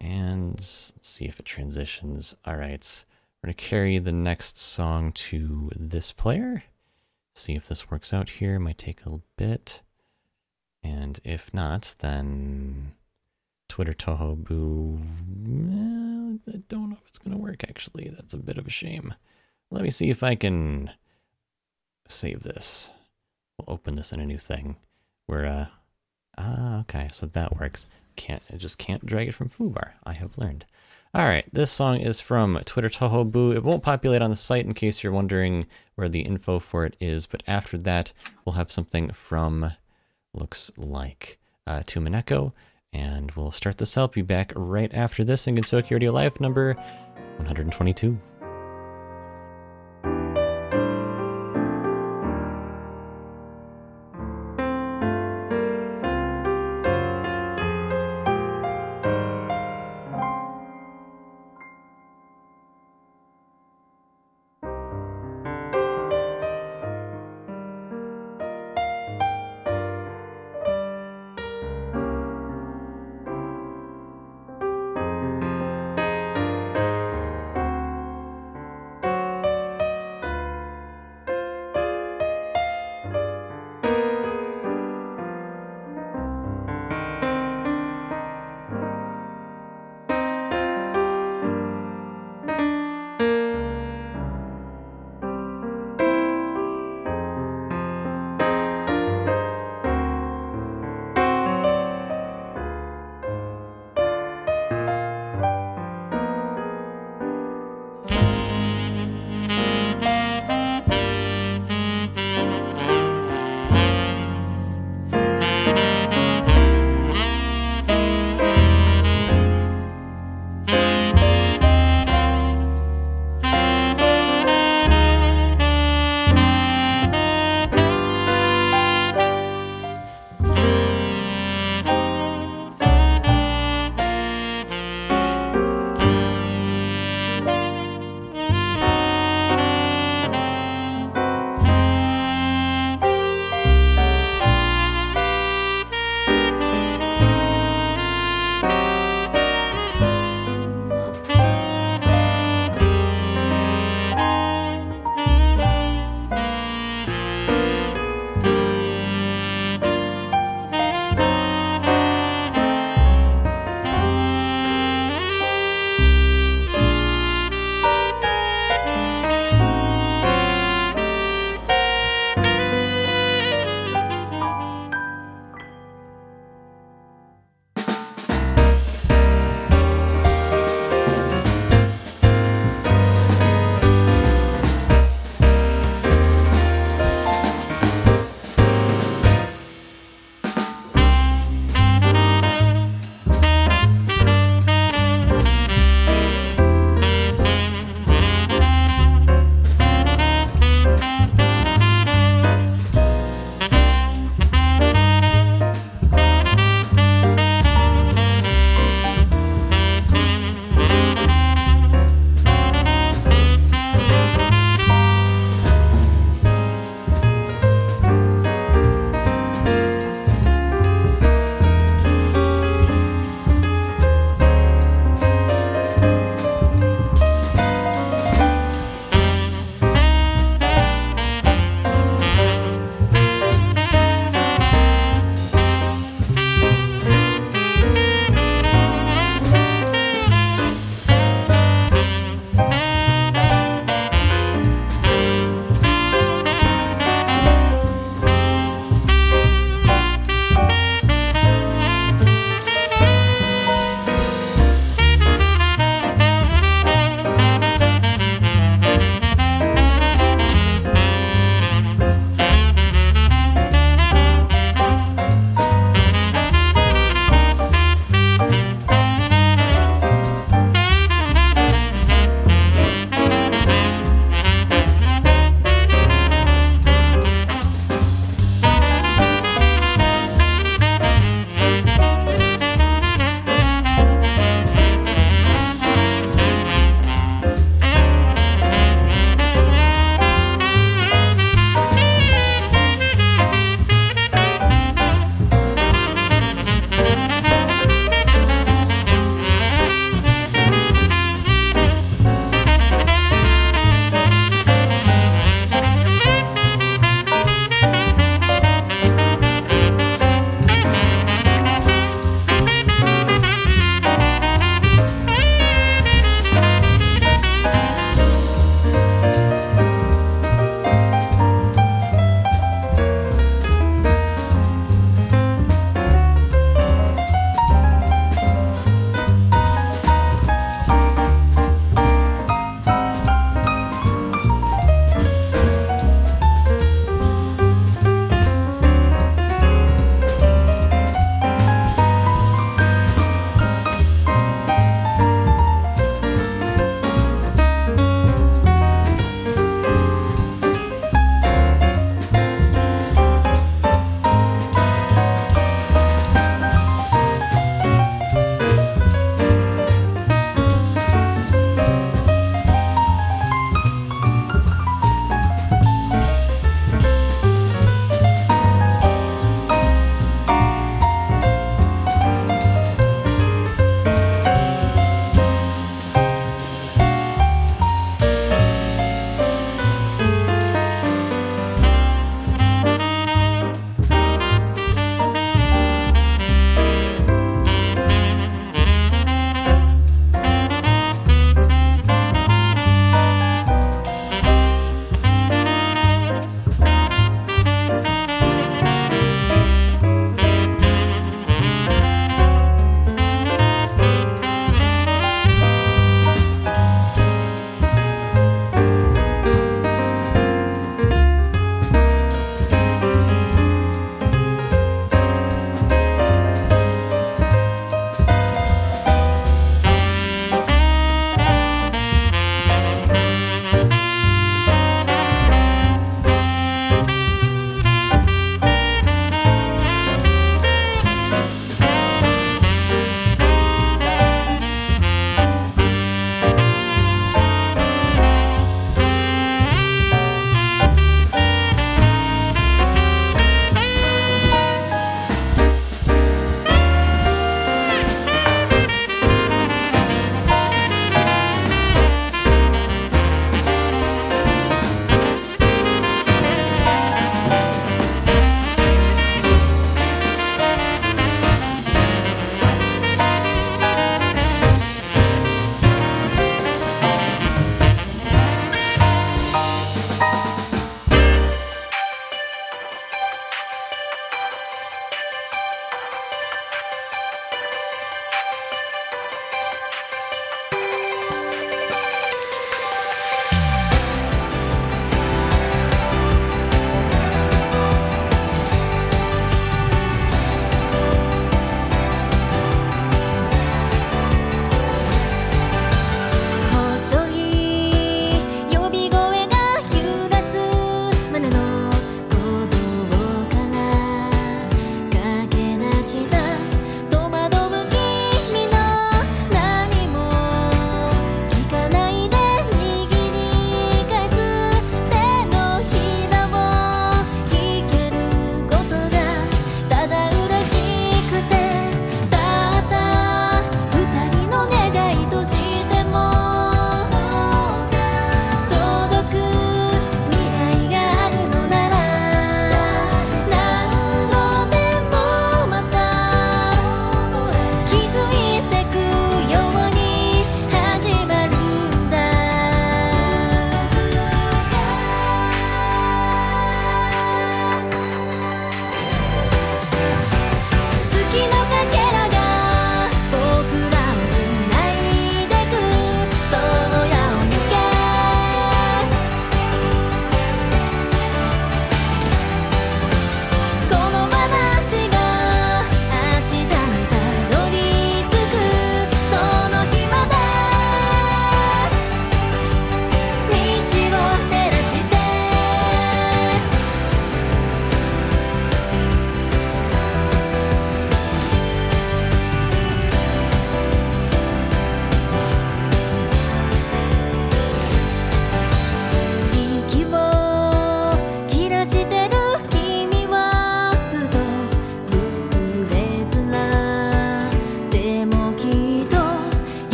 And let's see if it transitions. All right. We're going to carry the next song to this player. See if this works out here. Might take a bit. And if not, then Twitter Toho Boo. eh, I don't know if it's going to work actually. That's a bit of a shame. Let me see if I can save this. We'll open this in a new thing. Where, uh, ah, okay, so that works. Can't, I just can't drag it from Foobar. I have learned. All right, this song is from Twitter Toho Boo. It won't populate on the site in case you're wondering where the info for it is, but after that, we'll have something from looks like uh, Tumaneko, and we'll start this out. Be back right after this in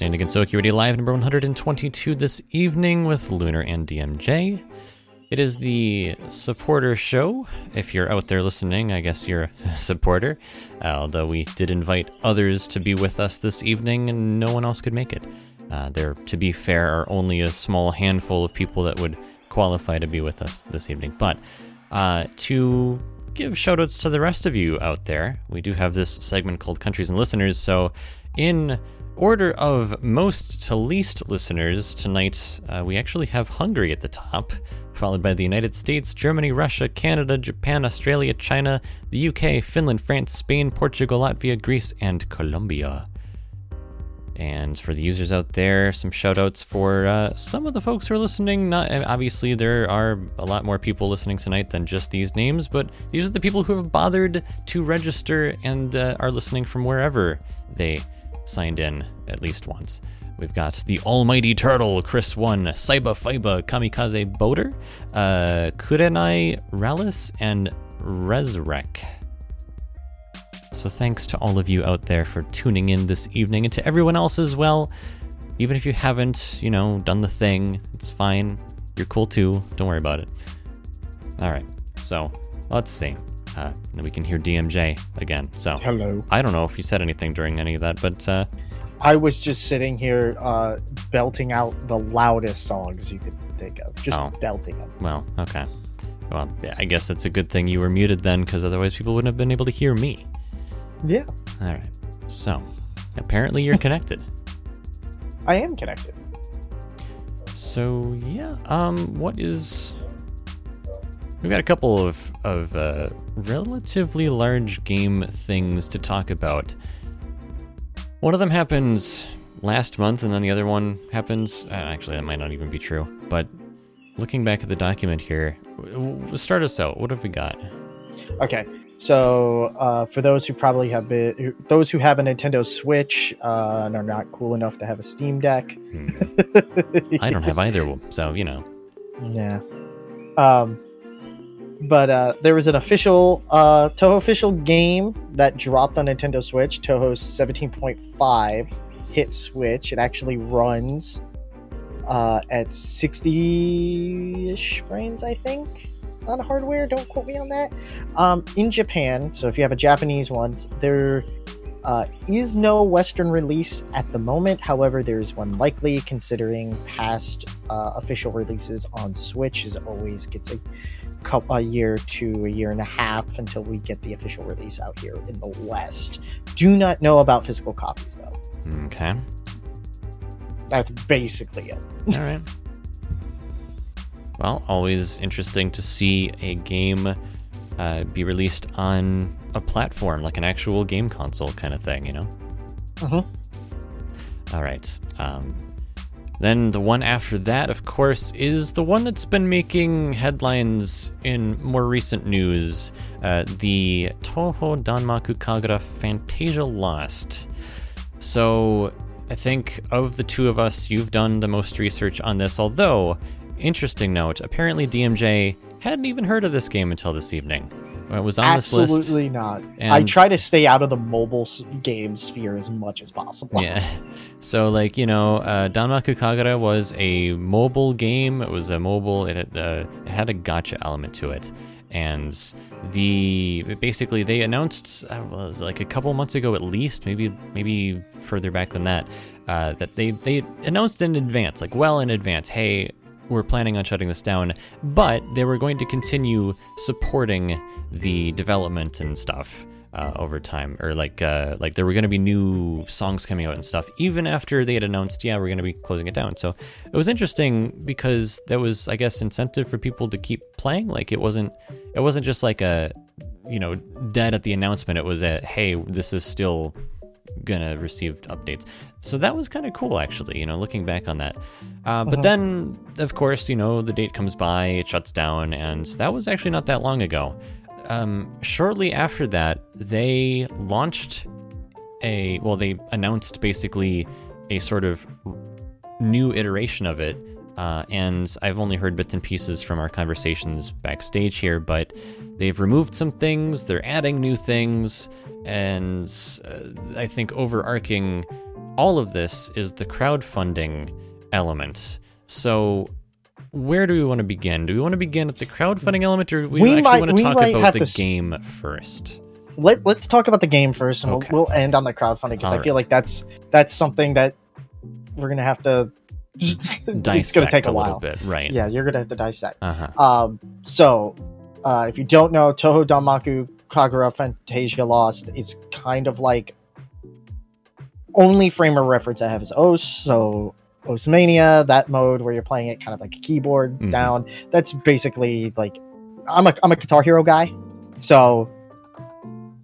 listening to Gensokuity Live number 122 this evening with Lunar and DMJ. It is the supporter show. If you're out there listening, I guess you're a supporter, although we did invite others to be with us this evening and no one else could make it. Uh, there, to be fair, are only a small handful of people that would qualify to be with us this evening. But uh, to give shoutouts to the rest of you out there, we do have this segment called Countries and Listeners. So in order of most to least listeners tonight, uh, we actually have Hungary at the top, followed by the United States, Germany, Russia, Canada, Japan, Australia, China, the UK, Finland, France, Spain, Portugal, Latvia, Greece, and Colombia. And for the users out there, some shout outs for uh, some of the folks who are listening. Not obviously there are a lot more people listening tonight than just these names, but these are the people who have bothered to register and uh, are listening from wherever they signed in at least once. We've got the Almighty Turtle, Chris One, Saiba Fiba, Kamikaze Boater, uh, Kurenai Ralis, and Resrek. So thanks to all of you out there for tuning in this evening and to everyone else as well. Even if you haven't, you know, done the thing, it's fine. You're cool too. Don't worry about it. All right. So let's see. Uh, then we can hear DMJ again. So Hello. I don't know if you said anything during any of that, but uh, I was just sitting here uh, belting out the loudest songs you could think of. Just Oh. belting them. well, okay. Well, I guess it's a good thing you were muted then, because otherwise people wouldn't have been able to hear me. Yeah, All right. So apparently you're connected. I am connected. So yeah, um, what is? We've got a couple of of uh, relatively large game things to talk about. One of them happens last month, and then the other one happens. Uh, actually, that might not even be true. But looking back at the document here, w- w- start us out. What have we got? Okay, so uh, for those who probably have been, those who have a Nintendo Switch uh, and are not cool enough to have a Steam Deck, Hmm, I don't have either, so you know. Yeah. Um, but uh, there was an official uh, Touhou official game that dropped on Nintendo Switch. Touhou's 17.5 hit Switch. It actually runs uh, at 60-ish frames, I think, on hardware. Don't quote me on that. Um, in Japan, so if you have a Japanese one, there uh, is no Western release at the moment. However, there is one likely, considering past uh, official releases on Switch is always gets a couple a year to a year and a half until we get the official release out here in the West. Do not know about physical copies though. Okay. That's basically it. All right. Well, always interesting to see a game uh, be released on a platform, like an actual game console kind of thing, you know? Mhm. All right. Um, then the one after that, of course, is the one that's been making headlines in more recent news uh, the Touhou Danmaku Kagura Phantasia Lost. So I think of the two of us, you've done the most research on this, although, interesting note, apparently DMJ hadn't even heard of this game until this evening. It was on this list. Absolutely not. I try to stay out of the mobile game sphere as much as possible. Yeah. So, like, you know, uh, Danmaku Kagura was a mobile game. It was a mobile, it had, uh, it had a gotcha element to it. And the basically they announced uh, well, was like a couple months ago at least, maybe maybe further back than that, uh, that they they announced in advance, like well in advance, hey, we're planning on shutting this down, but they were going to continue supporting the development and stuff uh, over time, or like uh, like there were going to be new songs coming out and stuff, even after they had announced, yeah, we're going to be closing it down. So it was interesting because that was, I guess, incentive for people to keep playing. Like it wasn't, it wasn't just like a, you know, dead at the announcement. It was a, hey, this is still gonna receive updates. So that was kind of cool, actually. You know, looking back on that. Uh, but Mhm. then, of course, you know, the date comes by, it shuts down, and that was actually not that long ago. Um, shortly after that, they launched a well, they announced basically a sort of new iteration of it. Uh, and I've only heard bits and pieces from our conversations backstage here, but they've removed some things, they're adding new things, and uh, I think overarching all of this is the crowdfunding element. So, where do we want to begin? Do we want to begin at the crowdfunding element, or we, We actually might- want to talk about the s- game first? Let, let's talk about the game first, and Okay. we'll, we'll end on the crowdfunding because I All feel like that's that's something that we're gonna have to. It's gonna take a, a while. little bit, right? Yeah, you're gonna have to dissect. Uh huh. Um, so, uh, if you don't know, Touhou Danmaku Kagura Phantasia Lost is kind of like only frame of reference I have is OS. So osu!mania, that mode where you're playing it kind of like a keyboard Mhm. down. That's basically like I'm a I'm a Guitar Hero guy, so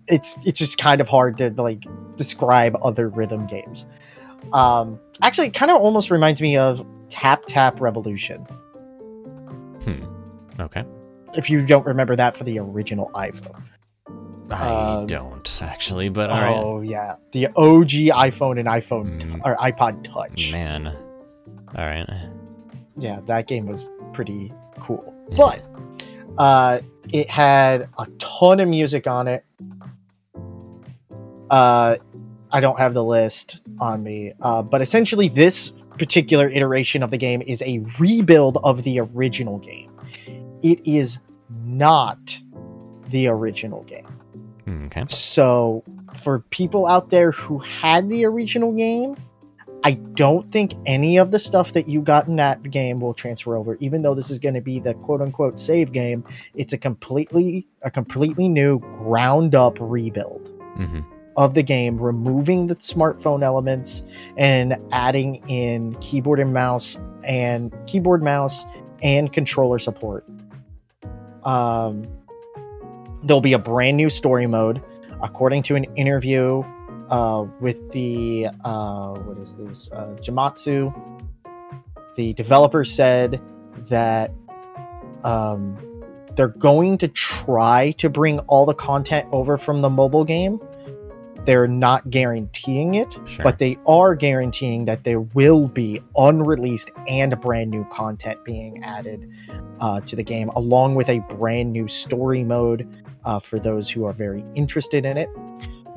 it's it's just kind of hard to like describe other rhythm games. Um, actually, kind of almost reminds me of Tap Tap Revolution. Hmm. Okay. If you don't remember that for the original iPhone. I Um, don't actually, but all right. Oh yeah, the OG iPhone and iPhone Mm. or iPod Touch. Man. All right. Yeah, that game was pretty cool. But uh, it had a ton of music on it. Uh, I don't have the list on me, uh, but essentially, this particular iteration of the game is a rebuild of the original game. It is not the original game. Hmm, Okay. So, for people out there who had the original game, I don't think any of the stuff that you got in that game will transfer over. Even though this is going to be the quote unquote save game, it's a completely a completely new ground up rebuild hmm of the game, removing the smartphone elements and adding in keyboard and mouse and keyboard, mouse, and controller support. Um, there'll be a brand new story mode, according to an interview uh, with the uh, what is this uh, Jamatsu. The developer said that um, they're going to try to bring all the content over from the mobile game. They're not guaranteeing it, Sure. but they are guaranteeing that there will be unreleased and brand new content being added uh, to the game, along with a brand new story mode uh, for those who are very interested in it.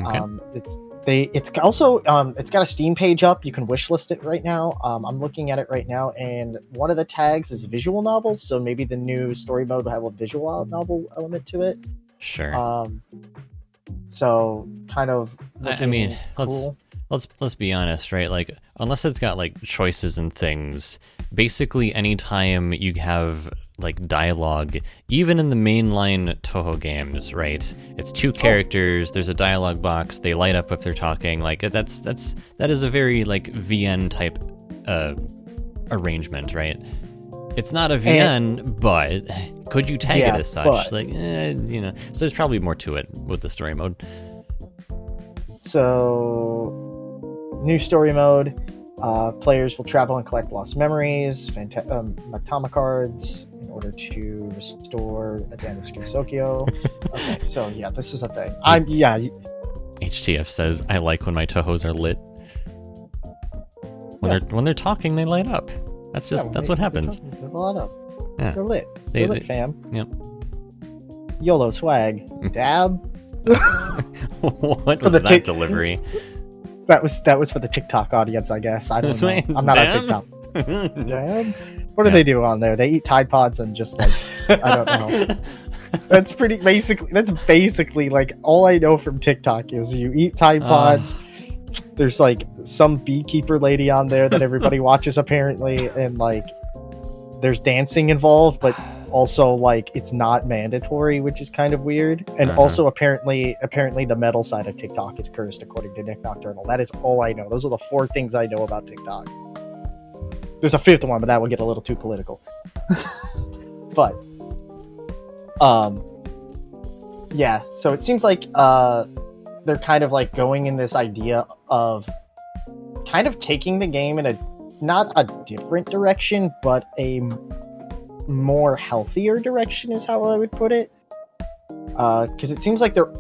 Okay. Um, it's they. It's also um, it's got a Steam page up. You can wishlist it right now. Um, I'm looking at it right now, and one of the tags is visual novel. So maybe the new story mode will have a visual novel element to it. sure. Um, so kind of. I- mean, let's- let's let's be honest, right? Like unless it's got like choices and things, basically anytime you have like dialogue, even in the mainline Touhou games, right? It's two characters, there's a dialogue box, they light up if they're talking. Like that's that's that is a very like VN type uh arrangement, right? It's not a VN, but could you tag Yeah, it as such? but- Like, eh, you know, so there's probably more to it with the story mode. So, new story mode. Uh, players will travel and collect lost memories, Fanta- um, Matama cards, in order to restore a Gensokyo. okay, so yeah, this is a thing. I'm yeah, HTF says, "I like when my Touhous are lit. When Yeah. they're when they're talking, they light up. That's just yeah, that's what happens. They're. Yeah. They're lit. They- They're lit, they- fam. Yep. YOLO swag. Dab. what For was the that tick- delivery? That was that was for the TikTok audience, I guess. I don't know. I'm not on Dab? TikTok. Dab. What do Yeah. they do on there? They eat Tide Pods and just like I don't know. That's pretty basically. That's basically like all I know from TikTok is you eat Tide Uh. There's like some beekeeper lady on there that everybody watches apparently, and like there's dancing involved, but also like it's not mandatory, which is kind of weird. And Uh-huh. also apparently, apparently the metal side of TikTok is cursed, according to Nik Nocturnal. That is all I know. Those are the four things I know about TikTok. There's a fifth one, but that would get a little too political. but um yeah so it seems like uh they're kind of like going in this idea of kind of taking the game in a not a different direction but a more healthier direction is how i would put it uh because it seems like they're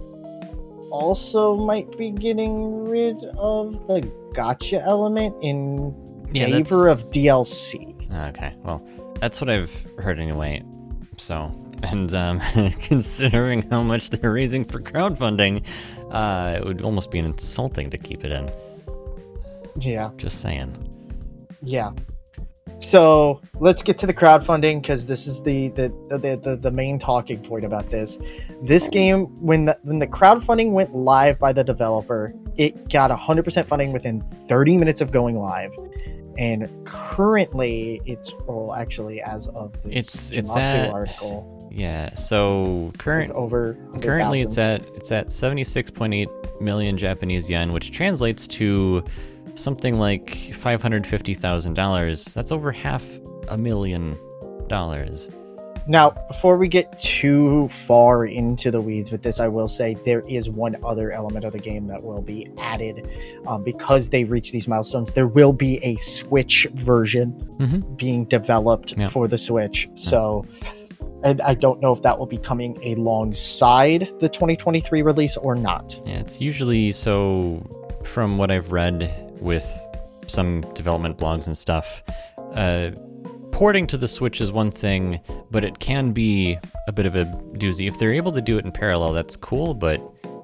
also might be getting rid of the gotcha element in Yeah, favor of dlc Okay, well, that's what I've heard anyway. So, and um, considering how much they're raising for crowdfunding, uh, it would almost be an insulting to keep it in. yeah Just saying. Yeah. So let's get to the crowdfunding because this is the the, the the the main talking point about this. This game, when the when the crowdfunding went live by the developer, it got 100% funding within 30 minutes of going live, and currently it's well actually as of this It's- it's at- article Yeah. So current over currently it's at it's at seventy six point eight million Japanese yen, which translates to something like $550,000. That's over half a million dollars. Now, before we get too far into the weeds with this, I will say there is one other element of the game that will be added um, because they reach these milestones. There will be a Switch version Mhm. being developed Yeah. for the Switch. So, and I don't know if that will be coming alongside the 2023 release or not. Yeah, it's usually so. From what I've read with some development blogs and stuff, uh, porting to the Switch is one thing, but it can be a bit of a doozy. If they're able to do it in parallel, that's cool, but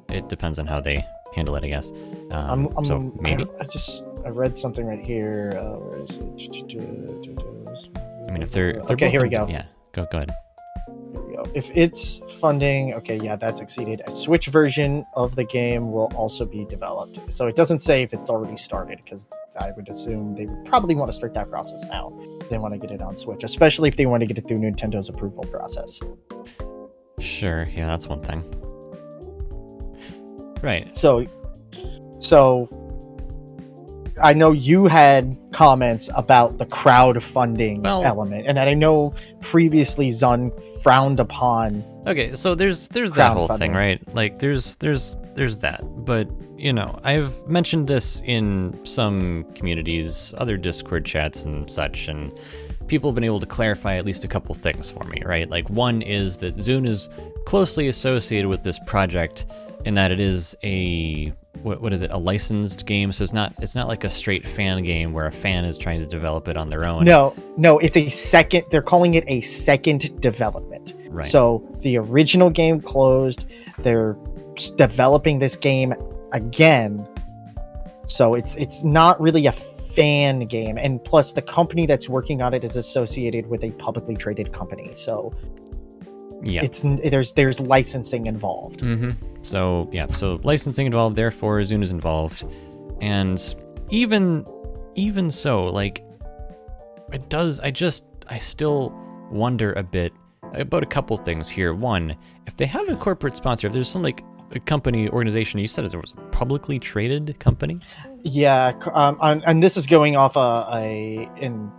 it depends on how they handle it, I guess. Um, I'm, I'm, so maybe. I, I just I read something right here. Uh, where is it? I mean, if they're, if they're okay, here we go. Yeah, go go ahead. Here we go. If it's funding, okay, yeah, that's exceeded. A Switch version of the game will also be developed. So it doesn't say if it's already started, because I would assume they would probably want to start that process now. They want to get it on Switch, especially if they want to get it through Nintendo's approval process. Sure, yeah, that's one thing. Right. So, so I know you had comments about the crowdfunding Well- element, and that I know previously Zun frowned upon. Okay, so there's there's that whole thing, right? Like there's there's there's that. But, you know, I've mentioned this in some communities, other Discord chats and such, and people have been able to clarify at least a couple things for me, right? Like one is that Zun is closely associated with this project in that it is a what, what is it? A licensed game, so it's not it's not like a straight fan game where a fan is trying to develop it on their own. No, no, it's a second. They're calling it a second development. Right. So the original game closed. They're developing this game again. So it's it's not really a fan game, and plus the company that's working on it is associated with a publicly traded company. So yeah. it's there's there's licensing involved. Mm-hmm. So yeah, so licensing involved, therefore Zun is involved, and even even so, like it does. I just I still wonder a bit about a couple things here. One, if they have a corporate sponsor, if there's some like a company organization, you said there was a publicly traded company. Yeah, um, and, and this is going off a a in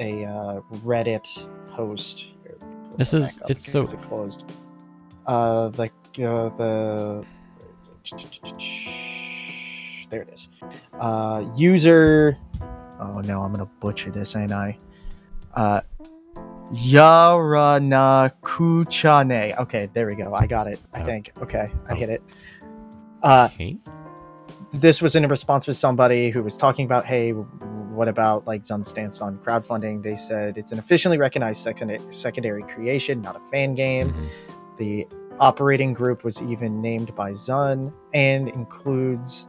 a uh, Reddit post. Here, let me pull This is it's so- it closed. Uh, the uh, the there it is. Uh, user. Oh no, I'm gonna butcher this, ain't I? Uh, Yaranakuchane. Okay, there we go. I got it. I Oh. think. Okay, I hit it. Uh, Okay. this was in a response with somebody who was talking about, hey, what about like Zun's stance on crowdfunding? They said it's an officially recognized second- secondary creation, not a fan game. Mhm. The operating group was even named by Zun and includes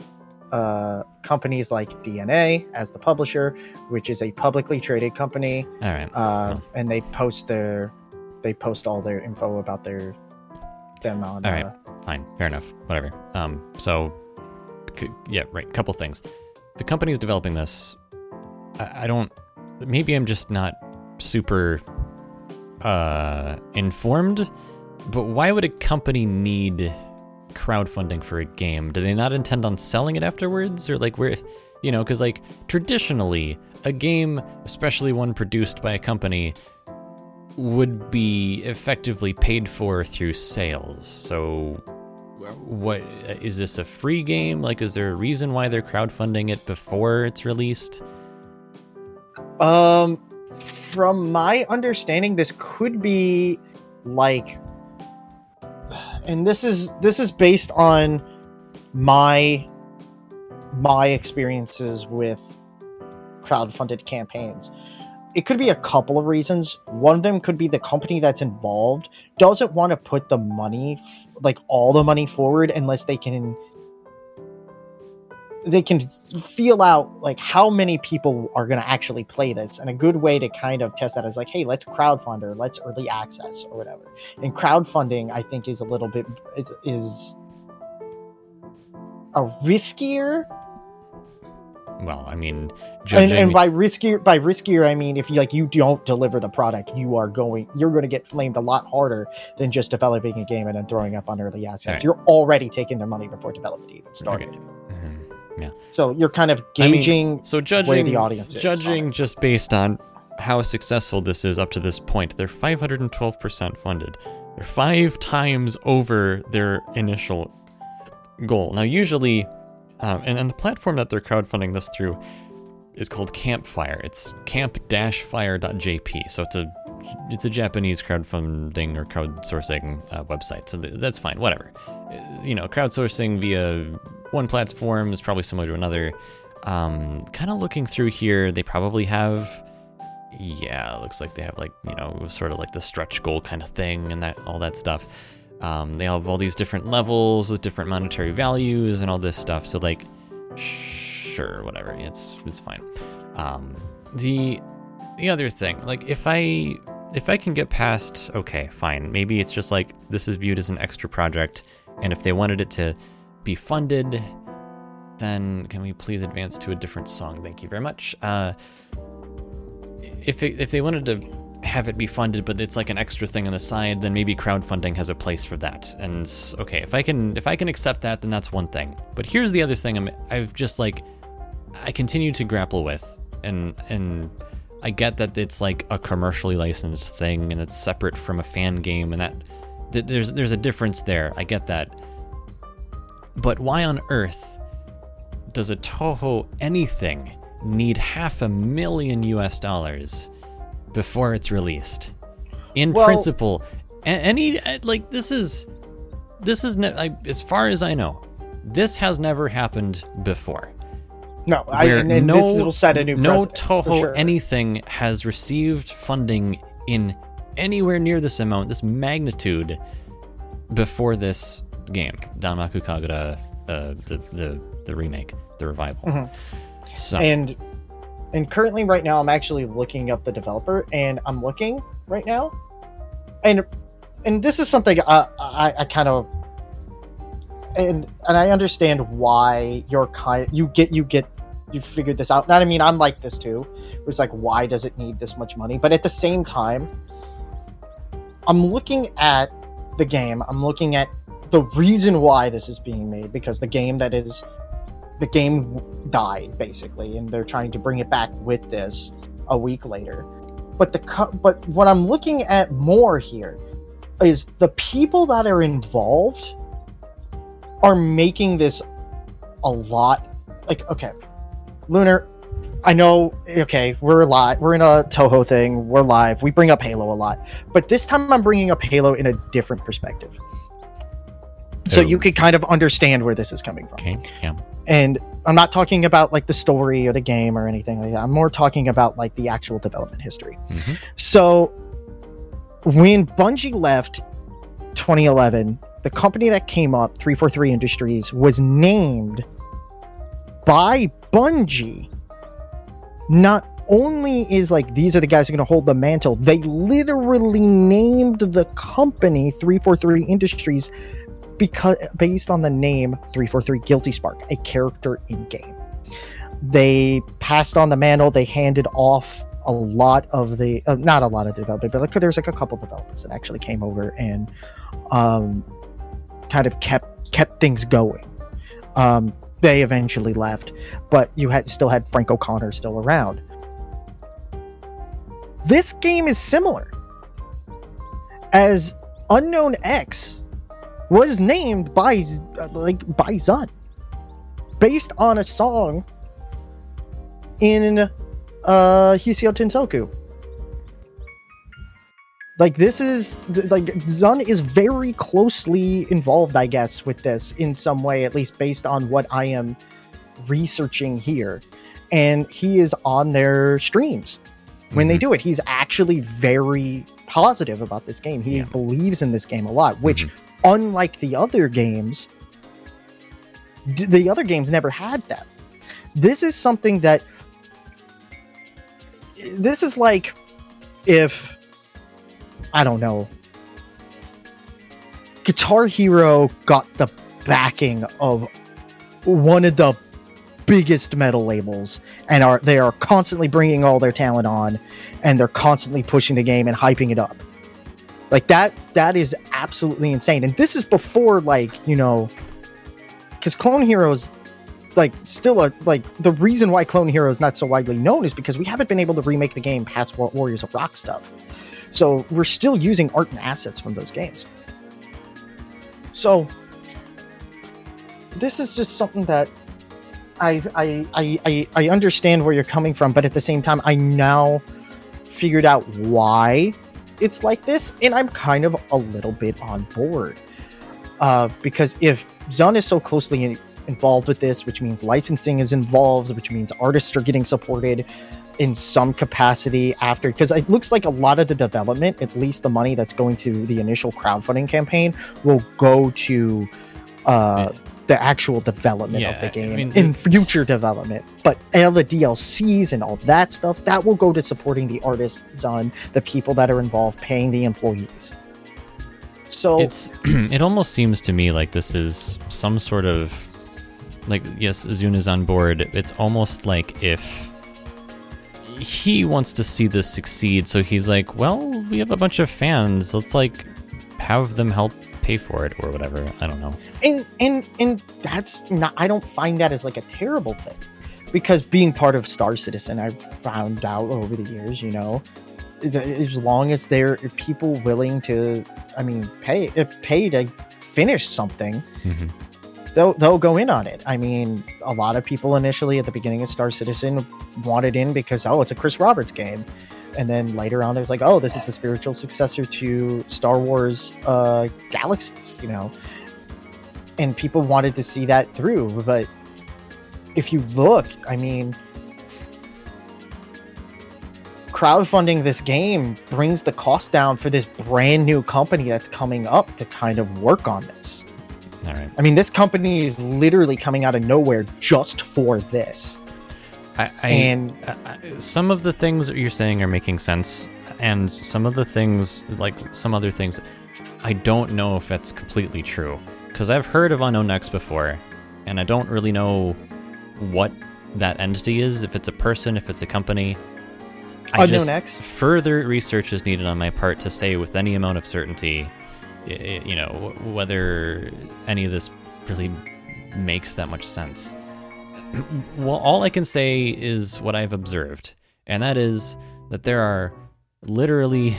uh, companies like DeNA as the publisher, which is a publicly traded company, All right. uh, Oh. and they post their they post all their info about their them on. All right. uh, Fine. Fair enough. Whatever. Um. So, c- yeah. Right. Couple things. The company's developing this. I, I don't. Maybe I'm just not super uh informed. But why would a company need crowdfunding for a game? Do they not intend on selling it afterwards, or like where? You know, because like traditionally, a game, especially one produced by a company, would be effectively paid for through sales. So, what is this a free game? Like, is there a reason why they're crowdfunding it before it's released? Um, from my understanding, this could be like, and this is this is based on my my experiences with crowdfunded campaigns. It could be a couple of reasons. One of them could be the company that's involved doesn't want to put the money, like all the money forward, unless they can they can feel out like how many people are going to actually play this and a good way to kind of test that is like hey let's crowdfund or let's early access or whatever and crowdfunding i think is a little bit is, is a riskier well, I mean, And, judging. and by riskier, by riskier, I mean if you like you don't deliver the product, you are going, you're going to get flamed a lot harder than just developing a game and then throwing up on early access. Alright. You're already taking their money before development even started. Mhm. So you're kind of I mean, gauging So judging the audience is. judging just based on how successful this is up to this point, they're 512% funded. They're five times over their initial goal. Now, usually, um, and, and the platform that they're crowdfunding this through is called Campfire. It's camp-fire.jp. So it's a it's a Japanese crowdfunding or crowdsourcing uh, website. So th- that's fine. Whatever. Uh, You know, crowdsourcing via one platform is probably similar to another. Um, kind of looking through here, they probably have. Yeah, it looks like they have like you know sort of like the stretch goal kind of thing and that all that stuff. Um, they have all these different levels with different monetary values and all this stuff. So like, sure, whatever. It's it's fine. Um, the the other thing, like if I if I can get past, okay, fine. Maybe it's just like this is viewed as an extra project, and if they wanted it to be funded, then can we please advance to a different song? Thank you very much. Uh, if it, if they wanted to have it be funded, but it's like an extra thing on the side, then maybe crowdfunding has a place for that. And okay, if I can if I can accept that, then that's one thing. But here's the other thing I'm I've just like I continue to grapple with, and and I get that it's like a commercially licensed thing and it's separate from a fan game, and that th- there's there's a difference there. I get that. But why on earth does a Touhou anything need half a million US dollars before it's released? In Well- principle, any uh, like this is this is ne- I, as far as I know, this has never happened before. no, I, and, and no, this will set a new no Touhou sure. anything has received funding in anywhere near this amount, this magnitude, before this game, Danmaku Kagura, uh, the the the remake, the revival. So Mm-hmm. and and currently right now i'm actually looking up the developer and i'm looking right now. And and this is something i i, I kind of and and i understand why you're kind you get you get you figured this out. And i mean i'm like this too. It's like why does it need this much money? But at the same time i'm looking at the game. I'm looking at the reason why this is being made because the game that is the game died basically and they're trying to bring it back with this a week later. But the but what i'm looking at more here is the people that are involved are making this a lot like okay lunar i know okay we're live we're in a touhou thing we're live we bring up halo a lot but this time i'm bringing up halo in a different perspective so Oh. you could kind of understand where this is coming from okay, yeah, and I'm not talking about like the story or the game or anything like that. I'm more talking about like the actual development history. Mhm. So when Bungie left 2011, the company that came up, 343 Industries, was named by Bungie. Not only is like these are the guys who are going to hold the mantle, they literally named the company 343 Industries because based on the name 343 Guilty Spark, a character in game. They passed on the mantle, they handed off a lot of the uh, not a lot of the development, but like there's like a couple developers that actually came over and um kind of kept kept things going. Um they eventually left, but you had still had Frank O'Connor still around. This game is similar. As Unknown X was named by like by Zun based on a song in uh Hisoutensoku. Like this is like Zun is very closely involved, I guess, with this in some way, at least based on what I am researching here. And he is on their streams when they Mhm. do it. He's actually very positive about this game. He Yeah. believes in this game a lot, which, unlike the other games, d- the other games never had that. This is something that. This is like if. I don't know. Guitar Hero got the backing of one of the biggest metal labels and are they are constantly bringing all their talent on and they're constantly pushing the game and hyping it up like that that is absolutely insane. And this is before like you know because clone heroes like still a like the reason why clone hero is not so widely known is because we haven't been able to remake the game past Wa- warriors of rock stuff. So we're still using art and assets from those games. So this is just something that I I I I understand where you're coming from, but at the same time, I now figured out why it's like this, and I'm kind of a little bit on board. Uh, because if Zun is so closely in, involved with this, which means licensing is involved, which means artists are getting supported in some capacity after, because it looks like a lot of the development, at least the money that's going to the initial crowdfunding campaign, will go to uh, the actual development Yeah, of the I game mean, in future development. But all the DLCs and all that stuff that will go to supporting the artists on the people that are involved, paying the employees. So It's it almost seems to me like this is some sort of like yes, Zun is on board. It's almost like if he wants to see this succeed, so he's like, well, we have a bunch of fans. Let's like have them help pay for it or whatever. I don't know. and and and that's not i don't find that as like a terrible thing because being part of star citizen i've found out over the years you know as long as there are people willing to i mean pay if pay to finish something Mhm. they'll they'll go in on it i mean a lot of people initially at the beginning of star citizen wanted in because oh it's a chris roberts game and then later on there's like oh this is the spiritual successor to star wars uh galaxies you know? And people wanted to see that through but if you look i mean crowdfunding this game brings the cost down for this brand new company that's coming up to kind of work on this. All right. i mean this company is literally coming out of nowhere just for this I, I and I- I- some of the things that you're saying are making sense, and some of the things, like some other things, I don't know if that's completely true. Because I've heard of Unknown X before, and I don't really know what that entity is. If it's a person, if it's a company. I Unknown X? Further research is needed on my part to say with any amount of certainty, you know, whether any of this really makes that much sense. Well, all I can say is what I've observed, and that is that there are literally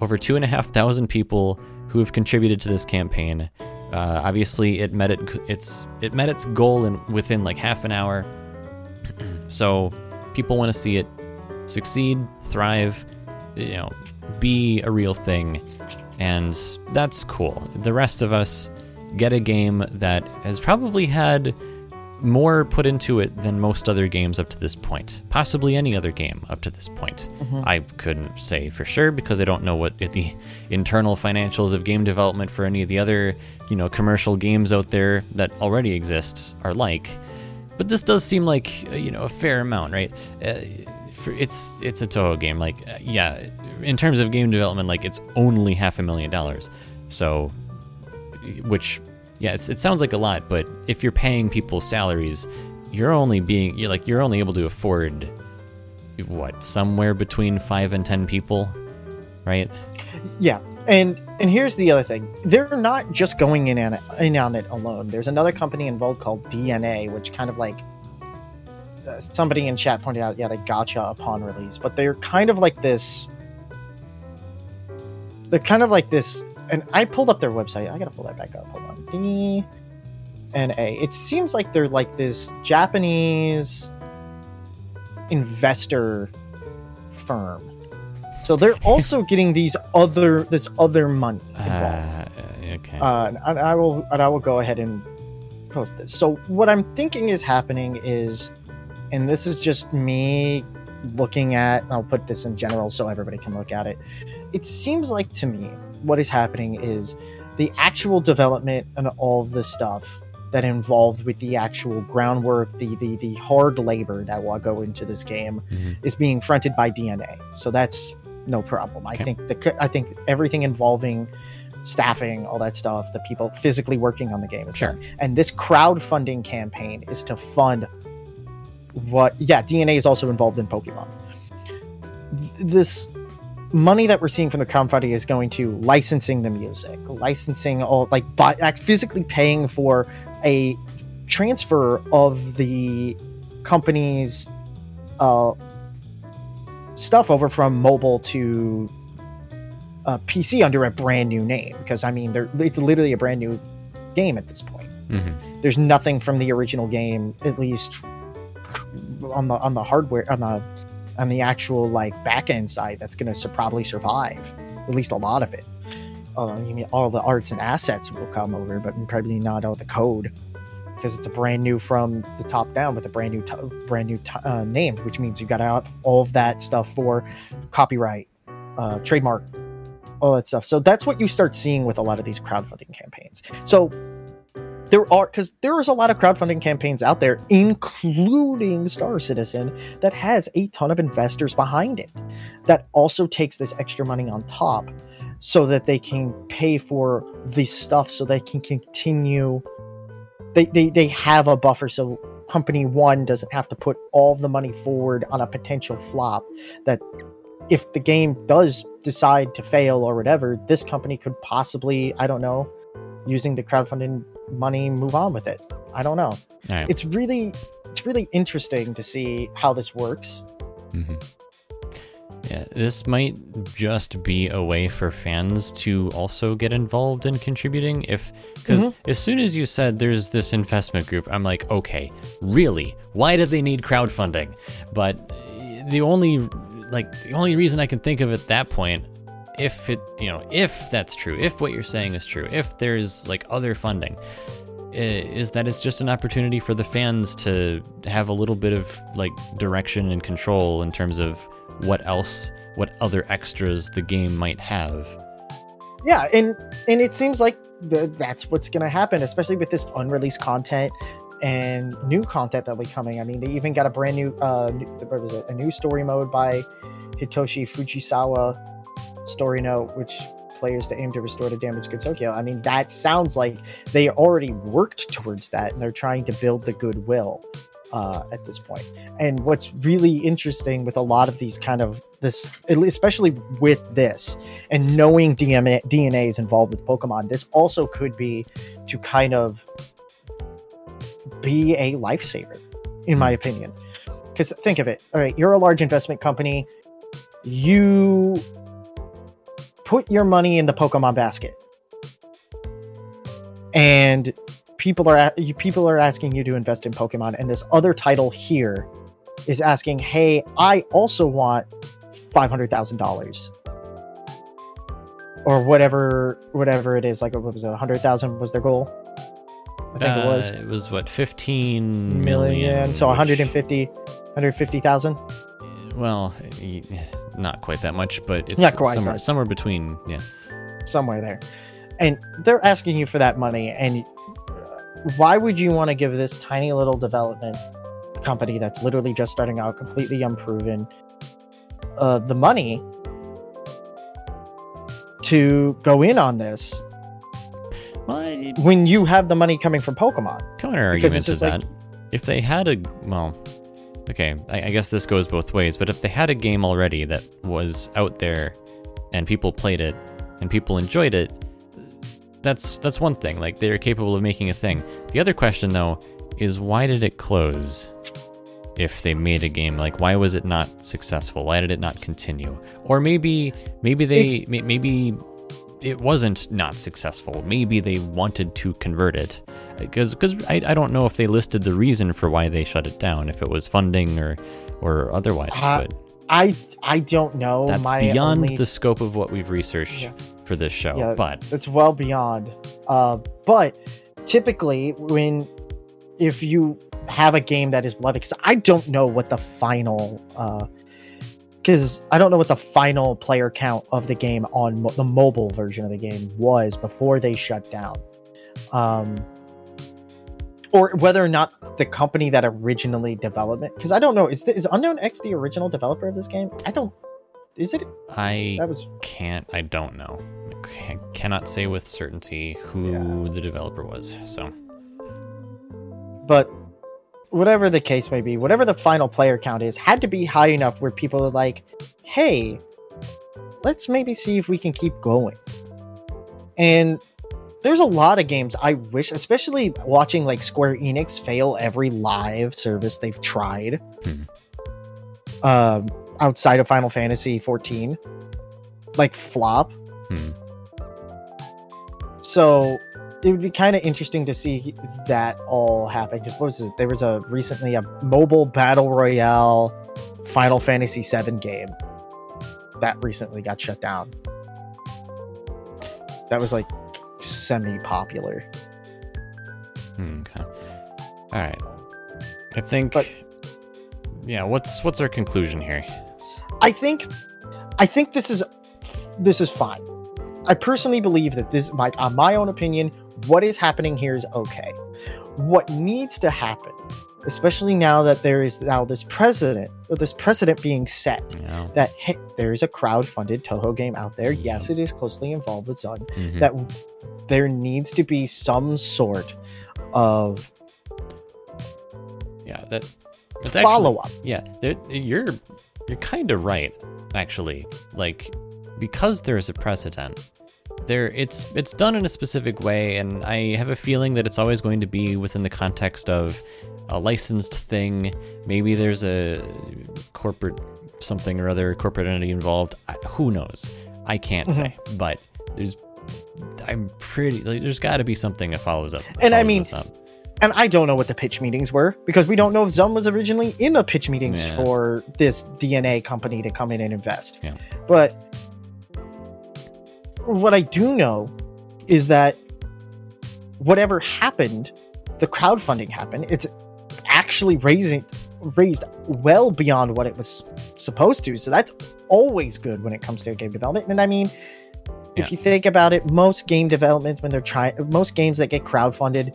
over two and a half thousand people who have contributed to this campaign. Uh, obviously, it met it its it met its goal in within like half an hour. so, people want to see it succeed, thrive, you know, be a real thing, and that's cool. The rest of us get a game that has probably had more put into it than most other games up to this point. Possibly any other game up to this point. I couldn't say for sure because I don't know what the internal financials of game development for any of the other, you know, commercial games out there that already exist are like. But this does seem like uh, you know a fair amount, right? Uh, for, it's it's a Touhou game. Like, uh, yeah, in terms of game development, like it's only half a million dollars. So which yeah it sounds like a lot but if you're paying people salaries you're only being you're like you're only able to afford what somewhere between five and ten people right Yeah, and and here's the other thing: they're not just going in on it, in on it alone. There's another company involved called DeNA, which kind of like uh, somebody in chat pointed out, yeah, they gotcha upon release, but they're kind of like this. They're kind of like this, and I pulled up their website. I gotta pull that back up. Hold on. DeNA. It seems like they're like this Japanese investor firm. So they're also getting these other this other money involved. uh, okay Uh, and I will and I will go ahead and post this. So what I'm thinking is happening is, and this is just me looking at. and I'll put this in general so everybody can look at it. It seems like to me what is happening is the actual development and all of the stuff that involved with the actual groundwork, the the the hard labor that will go into this game Mhm. is being fronted by DeNA. So that's no problem. I think the I think everything involving staffing, all that stuff, the people physically working on the game is Sure. done. And this crowdfunding campaign is to fund what yeah DeNA is also involved in pokemon Th- this money that we're seeing from the crowdfunding is going to licensing the music licensing all like buy, act physically paying for a transfer of the company's uh stuff over from mobile to uh, pc under a brand new name because i mean it's literally a brand new game at this point. Hmm there's nothing from the original game at least on the on the hardware on the on the actual like back end side that's going to probably survive at least a lot of it. Uh, you mean all the arts and assets will come over but probably not all the code because it's a brand new from the top down with a brand new t- brand new t- uh, name which means you got have all of that stuff for copyright uh, trademark all that stuff. So that's what you start seeing with a lot of these crowdfunding campaigns. So there are because there is a lot of crowdfunding campaigns out there including star citizen that has a ton of investors behind it that also takes this extra money on top so that they can pay for the stuff so they can continue. They they, they have a buffer so company one doesn't have to put all the money forward on a potential flop that if the game does decide to fail or whatever this company could possibly i don't know using the crowdfunding money move on with it i don't know right. it's really it's really interesting to see how this works hmm Yeah, this might just be a way for fans to also get involved in contributing. If because as soon as you said there's this investment group, I'm like, okay, really? Why do they need crowdfunding? But the only like the only reason I can think of at that point, if it you know if that's true, if what you're saying is true, if there's like other funding, is that it's just an opportunity for the fans to have a little bit of like direction and control in terms of what else what other extras the game might have. Yeah and and it seems like the, that's what's going to happen especially with this unreleased content and new content that'll be coming. I mean they even got a brand new uh new- what was it a new story mode by hitoshi fujisawa story note which players to aim to restore the damaged Tokyo. I mean, that sounds like they already worked towards that and they're trying to build the goodwill uh, at this point. And what's really interesting with a lot of these kind of this, especially with this, and knowing DeNA, DeNA is involved with Pokemon, this also could be to kind of be a lifesaver, in my opinion. Because think of it. All right, you're a large investment company. You put your money in the Pokemon basket, and people are people are asking you to invest in Pokemon, and this other title here is asking, "Hey, I also want five hundred thousand dollars." Or whatever, whatever it is, like what was it, a hundred thousand was their goal? I think it was. Uh, it was what 15 million, million so which- 150 150,000 well not quite that much but it's Not quite, somewhere, somewhere between yeah. Somewhere there. And they're asking you for that money and uh, why would you want to give this tiny little development company that's literally just starting out completely unproven uh, the money to go in on this well when you have the money coming from pokemon? Counter Because argument it's to like- that. If they had a well okay I, I guess this goes both ways but if they had a game already that was out there and people played it and people enjoyed it that's that's one thing like they're capable of making a thing. The other question though is why did it close if they made a game? Like why was it not successful? Why did it not continue? Or maybe maybe they may- maybe it wasn't not successful maybe they wanted to convert it because because I, I don't know if they listed the reason for why they shut it down if it was funding or or otherwise Uh, but i i don't know that's my beyond only- the scope of what we've researched Yeah. for this show Yeah. but it's well beyond uh but typically when if you have a game that is beloved because i don't know what the final uh because i don't know what the final player count of the game on mo- the mobile version of the game was before they shut down. Um or whether or not the company that originally developed it because i don't know is, the, is unknown x the original developer of this game? I don't is it? I that was can't i don't know. I ca- cannot say with certainty who the developer was so. But whatever the case may be, whatever the final player count is, had to be high enough where people are like, hey, let's maybe see if we can keep going. And there's a lot of games I wish, especially watching like Square Enix fail every live service they've tried Hmm. um, outside of Final Fantasy 14, like flop. Hmm. So it would be kind of interesting to see that all happen because what was it? There was a recently a mobile battle royale Final Fantasy VII game that recently got shut down. That was like semi-popular. Hmm, Okay. All right. I think. But- yeah. What's what's our conclusion here? I think, I think this is this is fine. I personally believe that this, like, on my own opinion, what is happening here is okay. What needs to happen, especially now that there is now this precedent, or this precedent being set, know. that hey, there is a crowd-funded Touhou game out there. Yes, it is closely involved with Zun. Mhm. That there needs to be some sort of yeah. That. Actually- follow-up. Yeah, you're you're kind of right, actually. Like because there's a precedent, there it's it's done in a specific way, and I have a feeling that it's always going to be within the context of a licensed thing. Maybe there's a corporate something or other corporate entity involved. I, who knows? I can't mm-hmm. say, but there's. I'm pretty. Like, there's got to be something that follows up. And I mean, and I don't know what the pitch meetings were because we don't know if Zun was originally in the pitch meetings Yeah. for this DeNA company to come in and invest. Yeah. But what I do know is that whatever happened, the crowdfunding happened. It's actually raising raised well beyond what it was supposed to. So that's always good when it comes to game development. And I mean, Yeah. if you think about it, most game development when they're trying, most games that get crowdfunded,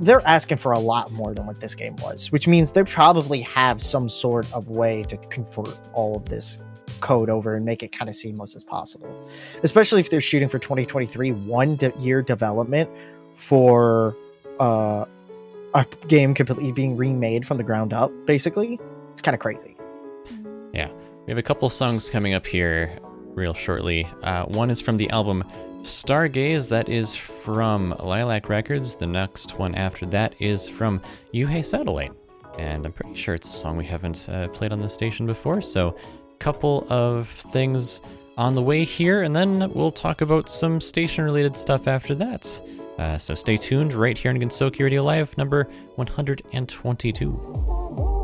they're asking for a lot more than what this game was, which means they probably have some sort of way to convert all of this code over and make it kind of seamless as possible. Especially if they're shooting for 2023, one de- year development for uh, a game completely being remade from the ground up, basically. It's kind of crazy. Yeah, we have a couple songs coming up here real shortly. Uh, one is from the album Stargaze, that is from Lilac Records. The next one after that is from Yuhei Satellite. And I'm pretty sure it's a song we haven't uh, played on the station before. So, couple of things on the way here, and then we'll talk about some station related stuff after that. Uh, so, stay tuned right here on Gensokyo Radio Live, number 122.「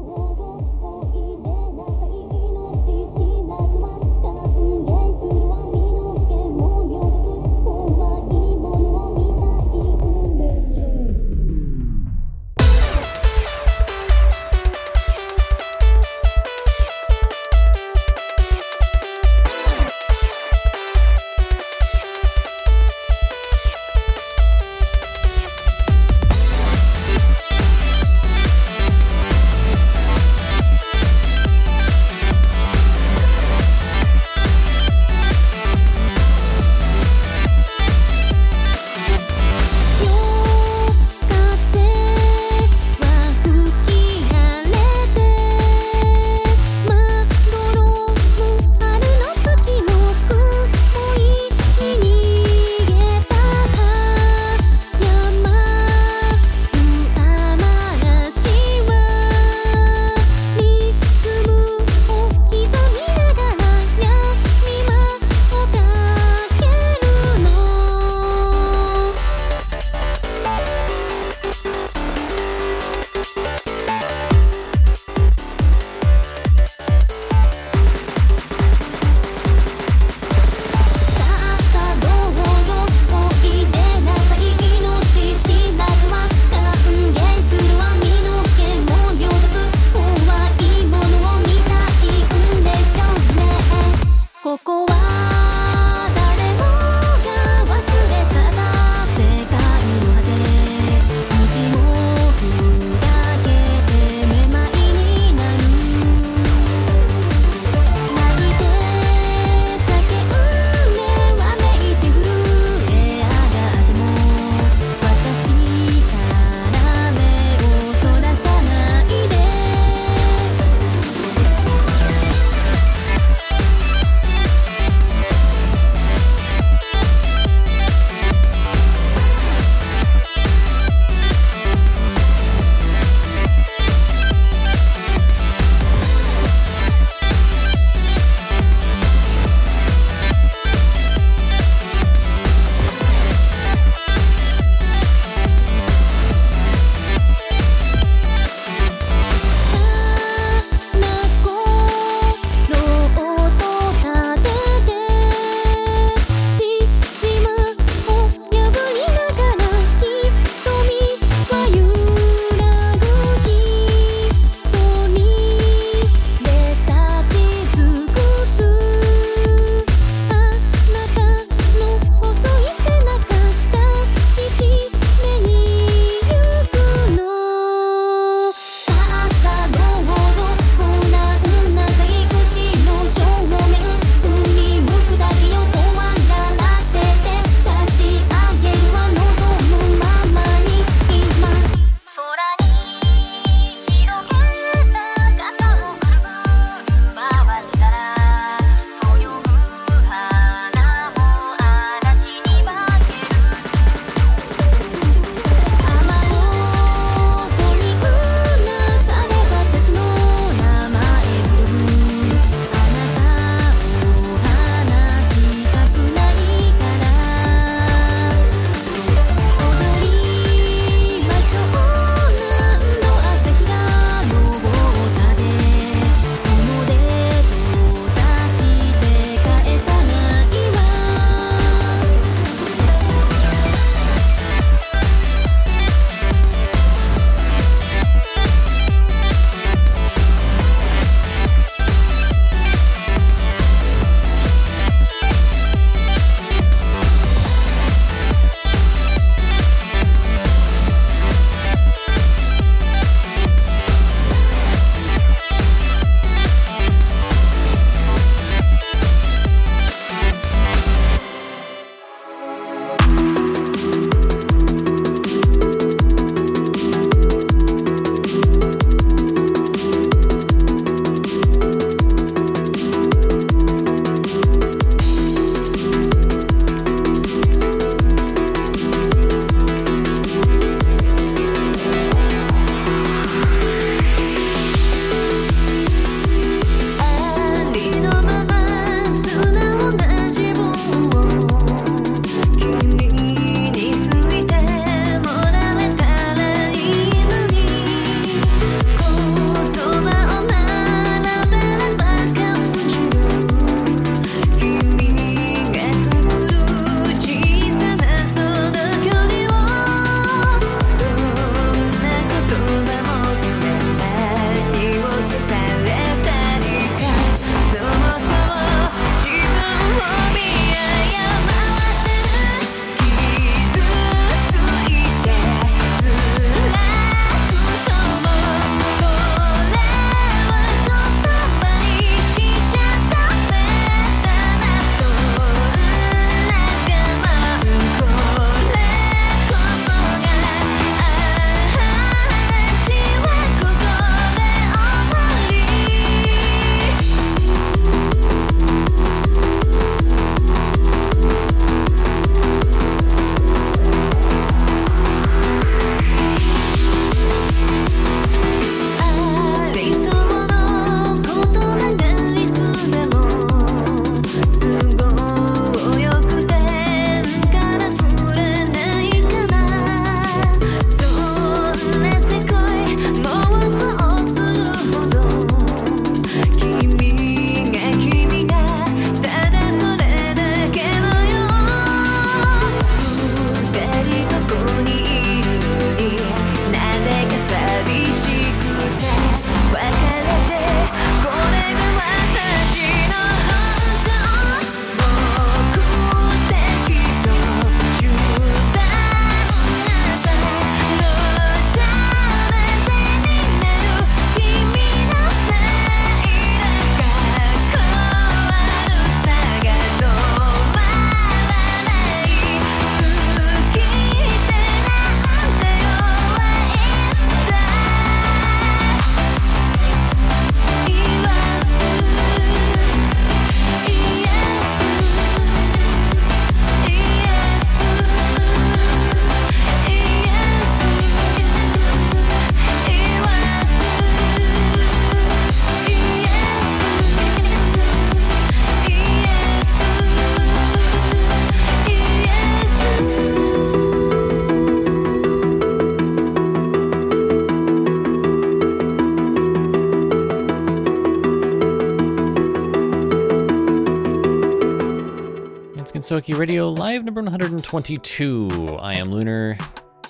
Gensokyo Radio Live number 122. I am Lunar.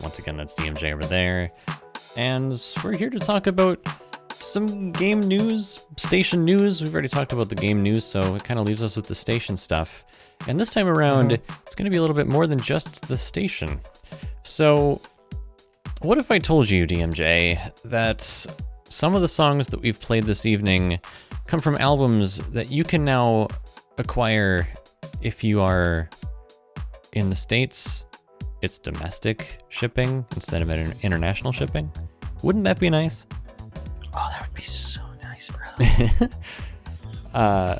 Once again, that's DMJ over there. And we're here to talk about some game news, station news. We've already talked about the game news, so it kind of leaves us with the station stuff. And this time around, mm-hmm. it's going to be a little bit more than just the station. So, what if I told you, DMJ, that some of the songs that we've played this evening come from albums that you can now acquire if you are in the States? It's domestic shipping instead of inter- international shipping. Wouldn't that be nice? Oh, that would be so nice, bro. Uh,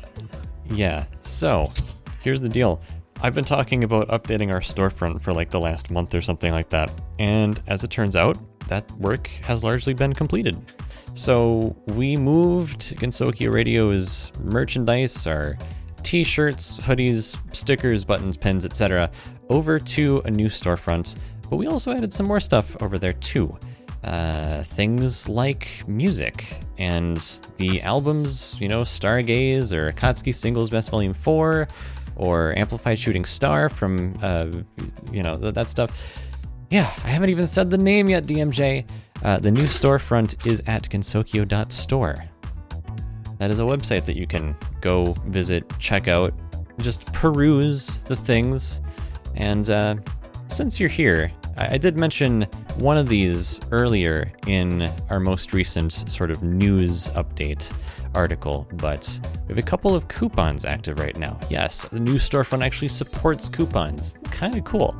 yeah. So, here's the deal. I've been talking about updating our storefront for like the last month or something like that. And as it turns out, that work has largely been completed. So, we moved Gensokyo Radio's merchandise, our t shirts, hoodies, stickers, buttons, pins, etc., over to a new storefront. But we also added some more stuff over there too uh, things like music and the albums, you know, Stargaze or Akatsuki Singles Best Volume 4 or Amplified Shooting Star from, uh, you know, th- that stuff. Yeah, I haven't even said the name yet, DMJ. Uh, the new storefront is at gensokyo.store. That is a website that you can go visit, check out, just peruse the things. And uh, since you're here, I, I did mention one of these earlier in our most recent sort of news update article, but we have a couple of coupons active right now. Yes, the new storefront actually supports coupons. It's kind of cool.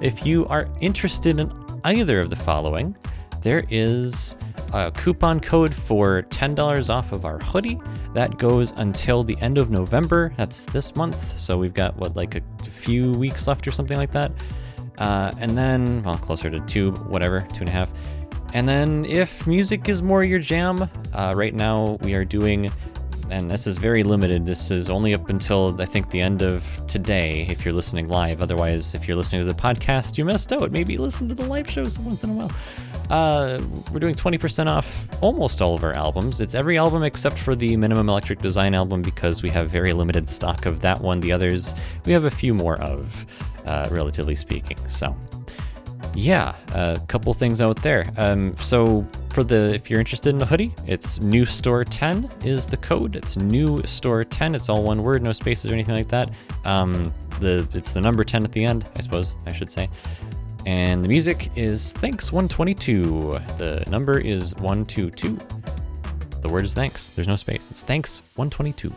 If you are interested in either of the following, there is a coupon code for $10 off of our hoodie. That goes until the end of November. That's this month. So we've got, what, like a few weeks left or something like that. Uh, and then, well, closer to two, whatever, two and a half. And then, if music is more your jam, uh, right now we are doing, and this is very limited. This is only up until I think the end of today if you're listening live. Otherwise, if you're listening to the podcast, you missed out. Maybe listen to the live shows once in a while. Uh, we're doing 20% off almost all of our albums. It's every album except for the Minimum Electric Design album because we have very limited stock of that one. The others, we have a few more of, uh, relatively speaking. So, yeah, a couple things out there. Um, so for the if you're interested in a hoodie, it's new store 10 is the code. It's new store 10. It's all one word, no spaces or anything like that. Um, the it's the number 10 at the end, I suppose I should say. And the music is thanks 122. The number is 122. The word is thanks. There's no space. It's thanks 122.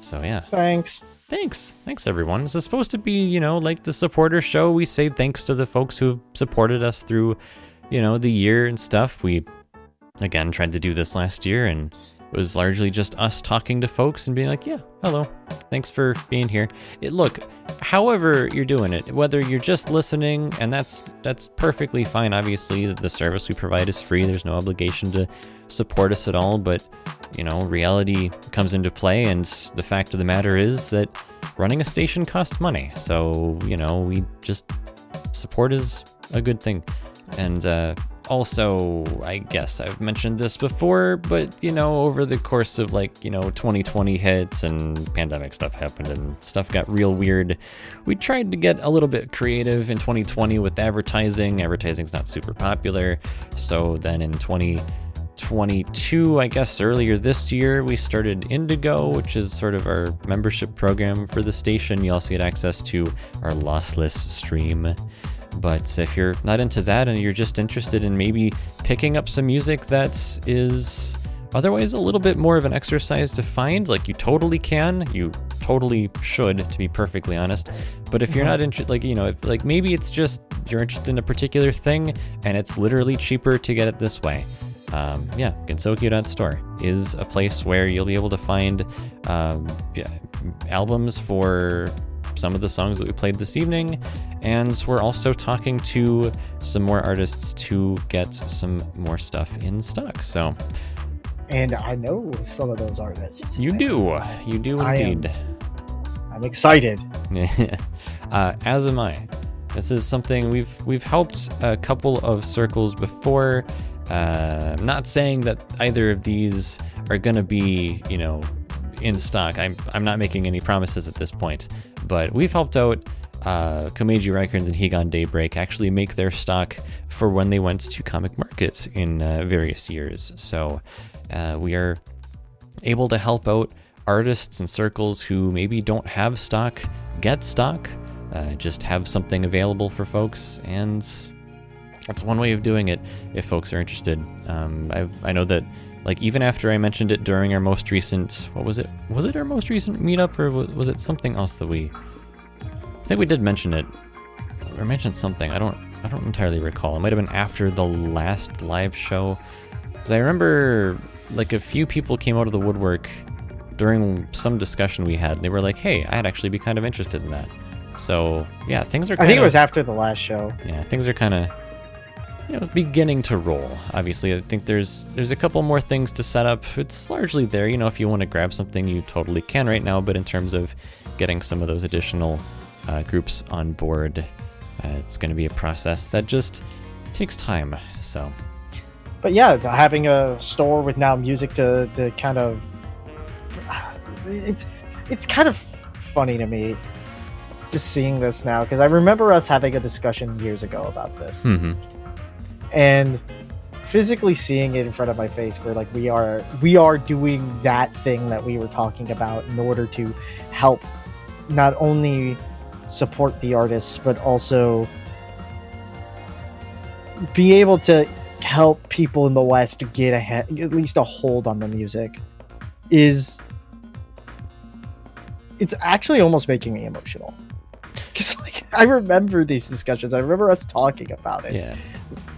So yeah. Thanks. Thanks. Thanks, everyone. This is supposed to be, you know, like the supporter show. We say thanks to the folks who've supported us through, you know, the year and stuff. We, again, tried to do this last year, and it was largely just us talking to folks and being like, yeah, hello. Thanks for being here. It, look, however you're doing it, whether you're just listening, and that's that's perfectly fine. Obviously, that the service we provide is free. There's no obligation to support us at all, but you know, reality comes into play, and the fact of the matter is that running a station costs money. So, you know, we just support is a good thing. And uh, also, I guess I've mentioned this before, but you know, over the course of like, you know, 2020 hits and pandemic stuff happened and stuff got real weird, we tried to get a little bit creative in 2020 with advertising. Advertising's not super popular. So then in 2022, I guess earlier this year, we started Indigo, which is sort of our membership program for the station. You also get access to our lossless stream. But if you're not into that and you're just interested in maybe picking up some music that is otherwise a little bit more of an exercise to find, like you totally can, you totally should, to be perfectly honest. But if you're not interested, like, you know, if, like maybe it's just you're interested in a particular thing and it's literally cheaper to get it this way um, yeah, Gensokyo.store is a place where you'll be able to find um, yeah, albums for some of the songs that we played this evening. And we're also talking to some more artists to get some more stuff in stock. So And I know some of those artists. you do. You do I am- indeed. I'm excited. uh, as am I. This is something we've we've helped a couple of circles before. Uh, I'm not saying that either of these are going to be, you know, in stock. I'm I'm not making any promises at this point. But we've helped out uh, Komeiji Records and Higan Daybreak actually make their stock for when they went to comic markets in uh, various years. So uh, we are able to help out artists and circles who maybe don't have stock get stock, uh, just have something available for folks, and that's one way of doing it if folks are interested. Um, I know that, like, even after I mentioned it during our most recent, what was it? Was it our most recent meetup, or was it something else that we? I think we did mention it, or mentioned something. I don't, I don't entirely recall. It might have been after the last live show, because I remember like a few people came out of the woodwork during some discussion we had. They were like, "Hey, I'd actually be kind of interested in that." So yeah, things are. I think it was after the last show. yeah, things are kind of you know beginning to roll. Obviously, I think there's there's a couple more things to set up. It's largely there. You know, if you want to grab something, you totally can right now. But in terms of getting some of those additional uh, groups on board, uh, it's going to be a process that just takes time. So But yeah, having a store with now music to, to kind of it's it's kind of funny to me just seeing this now because I remember us having a discussion years ago about this hmm and physically seeing it in front of my face where like we are we are doing that thing that we were talking about in order to help not only support the artists but also be able to help people in the west get ahead at least a hold on the music is it's actually almost making me emotional. Because like i remember these discussions. I remember us talking about it. Yeah.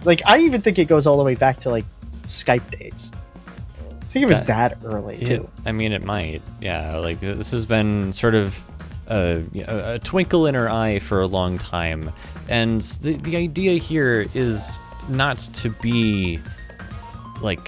Like I even think it goes all the way back to like Skype days. I think it was That- that, early It- too. I mean, it might. Yeah, like this has been sort of a, a twinkle in her eye for a long time, and the the idea here is not to be like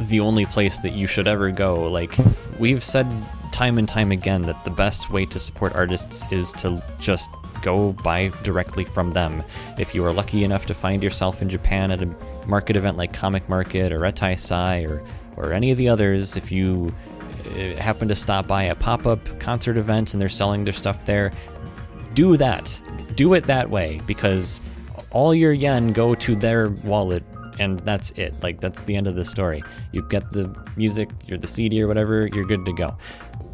the only place that you should ever go. Like we've said time and time again that the best way to support artists is to just go buy directly from them. If you are lucky enough to find yourself in Japan at a market event like Comic Market or Reitaisai or or any of the others, if you uh, happen to stop by a pop-up concert event and they're selling their stuff there, do that. Do it that way because all your yen go to their wallet and that's it. Like that's the end of the story. You get the music, you're the CD or whatever, you're good to go.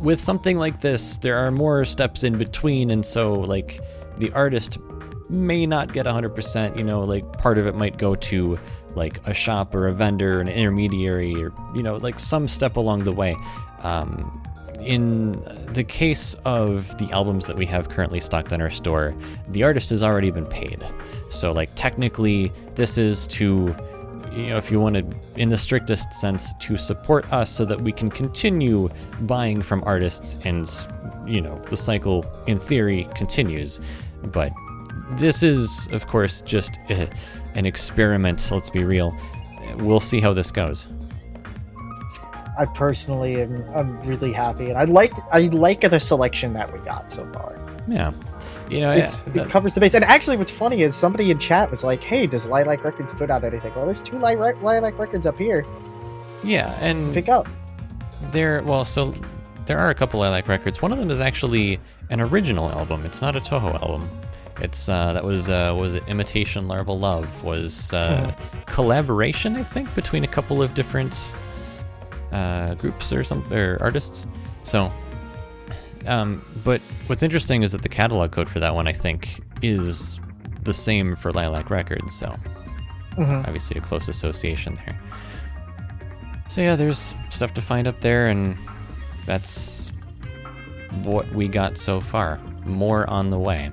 With something like this, there are more steps in between and so like the artist may not get 100%, you know, like part of it might go to like a shop or a vendor, an intermediary or you know, like some step along the way. Um, in the case of the albums that we have currently stocked in our store, the artist has already been paid. So, like, technically, this is to, you know, if you want to, in the strictest sense, to support us so that we can continue buying from artists and, you know, the cycle, in theory, continues. But this is, of course, just uh, an experiment, let's be real. We'll see how this goes. I personally am I'm really happy, and I like I like the selection that we got so far. Yeah. You know, yeah, it covers the base. And actually, what's funny is somebody in chat was like, "Hey, does Lilac Records put out anything?" Well, there's two Lilac, Lilac Records up here. yeah, and Pick up. There, well, so there are a couple like records. One of them is actually an original album. It's not a Touhou album. It's uh, that was uh, was it Imitation Larval Love was uh, collaboration I think between a couple of different uh, groups or some or artists. So, um, but what's interesting is that the catalog code for that one I think is the same for Lilac Records. So Mhm. obviously a close association there. So yeah, there's stuff to find up there, and that's what we got so far. More on the way.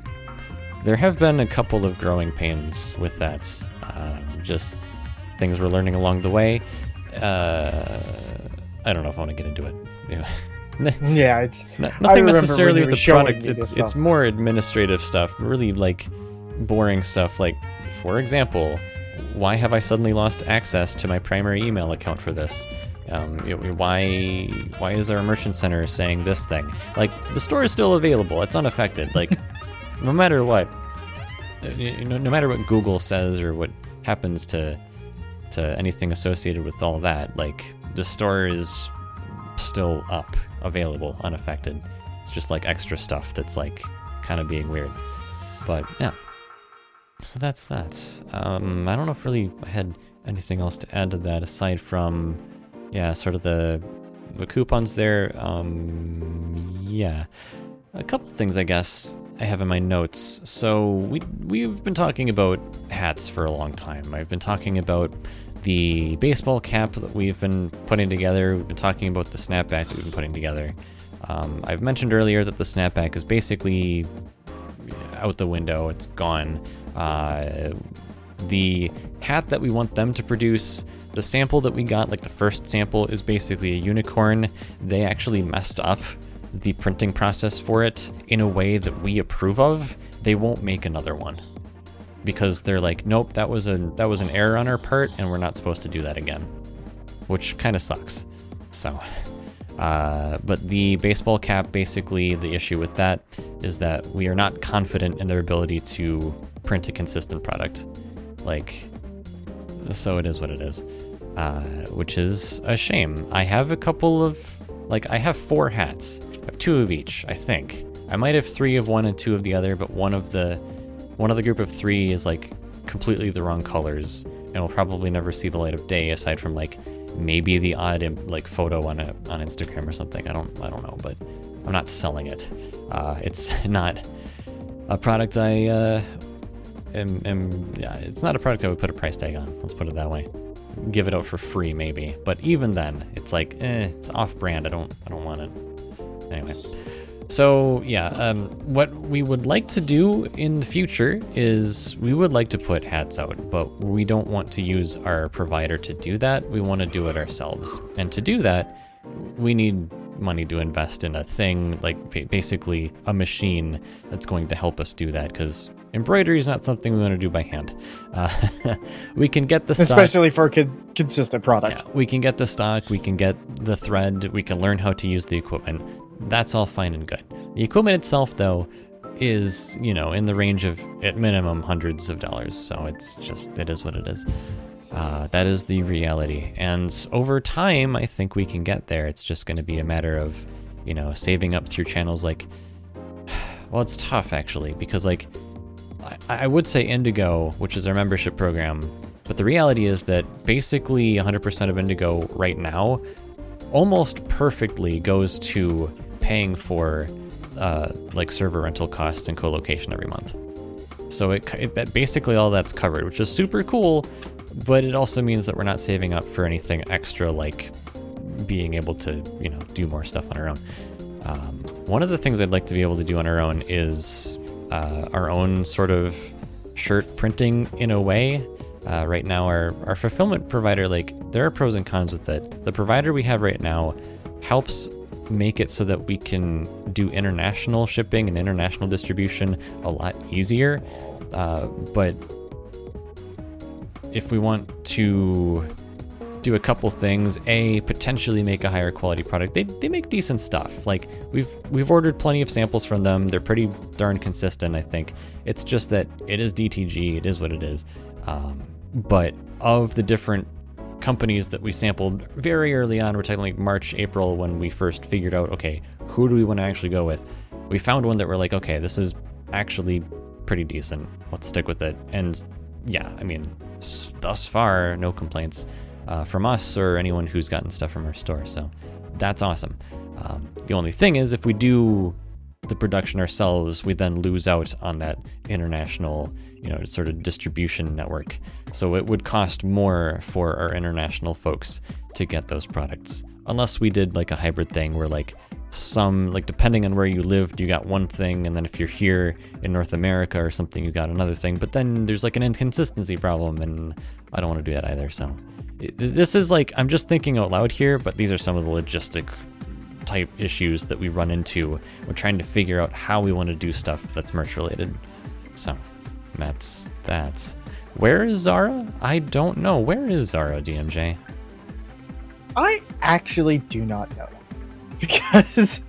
There have been a couple of growing pains with that. Uh, just things we're learning along the way. Uh, I don't know if I want to get into it. Yeah. It's No- nothing necessarily with the product. It's it's more administrative stuff, really like boring stuff. Like, for example, why have I suddenly lost access to my primary email account for this? Um, you know, why why is there a merchant center saying this thing? Like, the store is still available. It's unaffected. Like, no matter what, you know, no matter what Google says or what happens to to anything associated with all that, like the store is still up, available, unaffected. It's just like extra stuff that's like kind of being weird. But yeah. So that's that. Um, I don't know if really I had anything else to add to that aside from, yeah, sort of the the coupons there. Um, yeah, a couple things I guess I have in my notes. So we we've been talking about hats for a long time. I've been talking about the baseball cap that we've been putting together. We've been talking about the snapback that we've been putting together. Um, I've mentioned earlier that the snapback is basically out the window. It's gone. Uh, the hat that we want them to produce, the sample that we got, like the first sample, is basically a unicorn. They actually messed up the printing process for it in a way that we approve of. They won't make another one because they're like, nope, that was a that was an error on our part, and we're not supposed to do that again, which kind of sucks. So. Uh, but the baseball cap, basically, the issue with that is that we are not confident in their ability to print a consistent product. Like, so it is what it is, uh, which is a shame. I have a couple of, like, I have four hats. I have two of each, I think. I might have three of one and two of the other, but one of the, one of the group of three is like completely the wrong colors, and will probably never see the light of day aside from like maybe the odd like photo on a on Instagram or something. I don't I don't know, but I'm not selling it. Uh, it's not a product I uh, am, am yeah, it's not a product I would put a price tag on. Let's put it that way. Give it out for free maybe, but even then, it's like eh, it's off brand. I don't I don't want it. Anyway. So yeah, um, what we would like to do in the future is we would like to put hats out, but we don't want to use our provider to do that. We want to do it ourselves, and to do that, we need money to invest in a thing like basically a machine that's going to help us do that because embroidery is not something we want to do by hand. Uh, we can get the stock- especially for a con- consistent product. yeah, we can get the stock, we can get the thread, we can learn how to use the equipment. That's all fine and good. The equipment itself, though, is, you know, in the range of, at minimum, hundreds of dollars. So it's just, it is what it is. Uh, that is the reality. And over time, I think we can get there. It's just going to be a matter of, you know, saving up through channels like, well, it's tough actually, because like, I, I would say Indigo, which is our membership program, but the reality is that basically 100% of Indigo right now almost perfectly goes to paying for uh, like server rental costs and co-location every month. So it, it basically all that's covered, which is super cool, but it also means that we're not saving up for anything extra like being able to you know do more stuff on our own. Um, one of the things I'd like to be able to do on our own is uh, our own sort of shirt printing in a way. Uh, right now, our, our fulfillment provider, like, there are pros and cons with it. The provider we have right now helps make it so that we can do international shipping and international distribution a lot easier. Uh, but if we want to do a couple things, a potentially make a higher quality product, they, they make decent stuff. Like we've we've ordered plenty of samples from them. They're pretty darn consistent, I think. It's just that it is DTG. It is what it is. Um, but of the different companies that we sampled very early on, we're talking like March, April, when we first figured out, okay, who do we want to actually go with? We found one that we're like, okay, this is actually pretty decent. Let's stick with it. And yeah, I mean, thus far, no complaints uh, from us or anyone who's gotten stuff from our store. So that's awesome. Um, the only thing is, if we do the production ourselves, we then lose out on that international, you know, sort of distribution network. So it would cost more for our international folks to get those products, unless we did like a hybrid thing where like some like depending on where you lived, you got one thing, and then if you're here in North America or something, you got another thing. But then there's like an inconsistency problem, and I don't want to do that either. So this is like I'm just thinking out loud here, but these are some of the logistic type issues that we run into when trying to figure out how we want to do stuff that's merch related. So that's that. Where is Zara? I don't know. Where is Zara, DMJ? I actually do not know because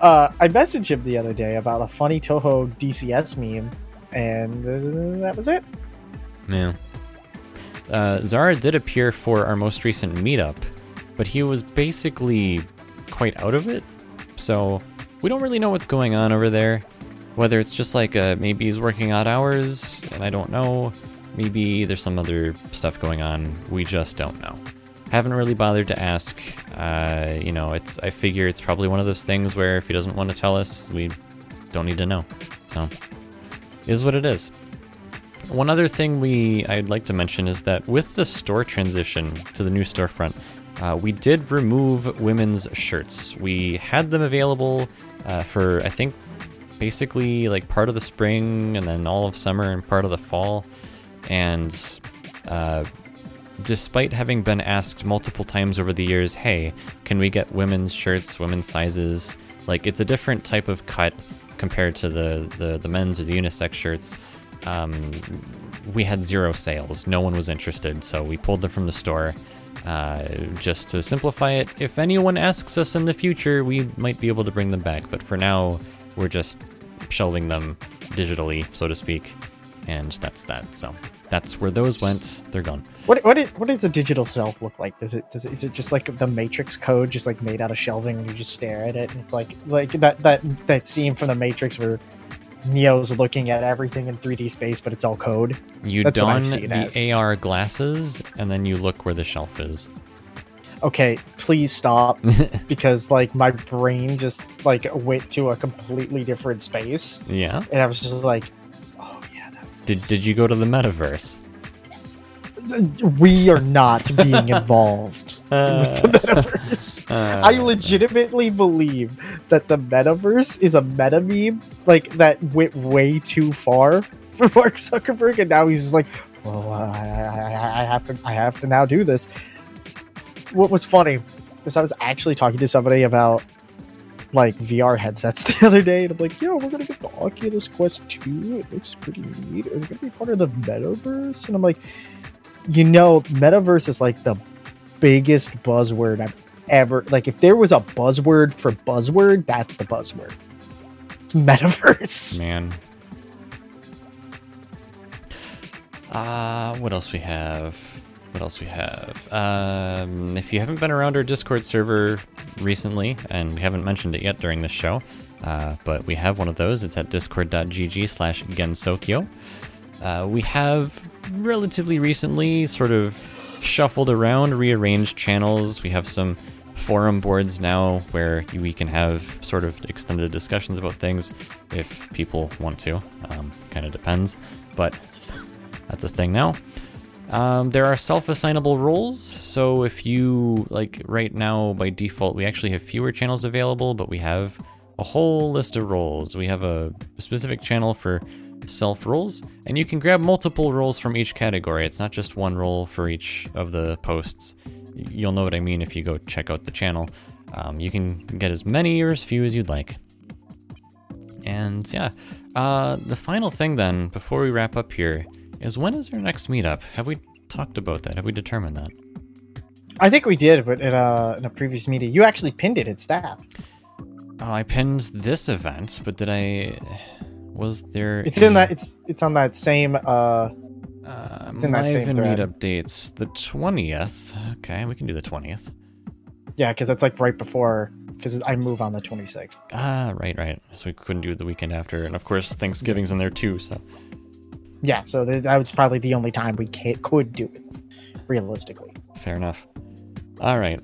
uh, I messaged him the other day about a funny Touhou DCS meme, and uh, that was it. Yeah. Uh, Zara did appear for our most recent meetup, but he was basically quite out of it. So we don't really know what's going on over there. Whether it's just like uh, maybe he's working odd hours and I don't know, maybe there's some other stuff going on. We just don't know. Haven't really bothered to ask. Uh, you know, it's I figure it's probably one of those things where if he doesn't want to tell us, we don't need to know. So, is what it is. One other thing we I'd like to mention is that with the store transition to the new storefront, uh, we did remove women's shirts. We had them available uh, for I think basically like part of the spring and then all of summer and part of the fall, and uh, despite having been asked multiple times over the years, hey, can we get women's shirts, women's sizes? Like it's a different type of cut compared to the the, the men's or the unisex shirts. Um, we had zero sales. No one was interested, so we pulled them from the store. Uh, just to simplify it, if anyone asks us in the future, we might be able to bring them back. But for now, we're just shelving them digitally, so to speak, and that's that. So that's where those went. They're gone. What what is, what does a digital shelf look like? Does it does it, is it just like the Matrix code, just like made out of shelving, and you just stare at it, and it's like like that that that scene from the Matrix where Neo's looking at everything in 3D space, but it's all code. You That's don the AR glasses, and then you look where the shelf is. Okay, please stop because like my brain just like went to a completely different space, yeah. and I was just like, oh yeah, that Did Did you go to the metaverse? we are not being involved Uh, with the metaverse. uh, I legitimately believe that the metaverse is a meta meme, like that went way too far for Mark Zuckerberg, and now he's just like, "Well, I, I, I- have to, I have to now do this." What was funny was I was actually talking to somebody about like VR headsets the other day, and I'm like, "Yo, we're gonna get the Oculus Quest 2. It looks pretty neat. Is it gonna be part of the metaverse?" And I'm like, "You know, metaverse is like the biggest buzzword I've ever like if there was a buzzword for buzzword that's the buzzword it's metaverse man. Uh, what else we have? What else we have? Um, if you haven't been around our Discord server recently, and we haven't mentioned it yet during this show, uh, but we have one of those. It's at discord.gg slash gensokyo. Uh, we have relatively recently sort of shuffled around, rearranged channels. We have some forum boards now where we can have sort of extended discussions about things if people want to. Um, kind of depends, but that's a thing now. Um, there are self-assignable roles, so if you like right now by default we actually have fewer channels available, but we have a whole list of roles. We have a specific channel for self roles, and you can grab multiple roles from each category. It's not just one role for each of the posts. You'll know what I mean if you go check out the channel. Um, you can get as many or as few as you'd like. And yeah, uh, the final thing then, before we wrap up here, is when is our next meetup? Have we talked about that? Have we determined that? i think we did but in a, in a previous meeting you actually pinned it at staff Oh, I pinned this event, but did I? Was there? it's in that it's it's on that same uh Uh, it's in that same thread. meetup dates. The twentieth. Okay, we can do the twentieth. yeah because it's like right before because i move on the 26th Ah, right, right. So we couldn't do it the weekend after, and of course Thanksgiving's in there too. So yeah so that was probably the only time we could do it realistically fair enough. All right.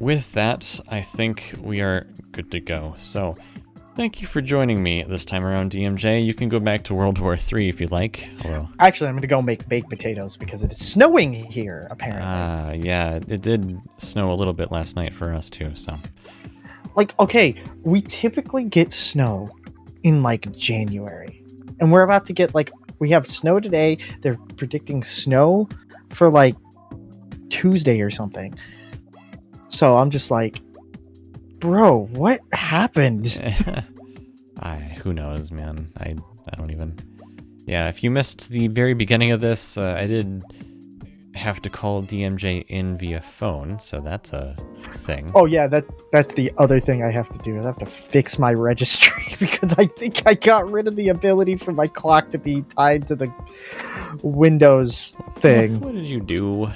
With that, I think we are good to go. So, thank you for joining me this time around, DMJ. You can go back to World War III if you'd like. Although, actually i'm gonna go make baked potatoes because it is snowing here apparently ah, yeah, it did snow a little bit last night for us too. So, like okay we typically get snow in like january and we're about to get like we have snow today they're predicting snow for like tuesday or something so i'm just like bro what happened I who knows, man. I I don't even. Yeah, if you missed the very beginning of this, uh, I did have to call DMJ in via phone, so that's a thing. oh yeah that that's the other thing i have to do i have to fix my registry because i think i got rid of the ability for my clock to be tied to the windows thing What did you do?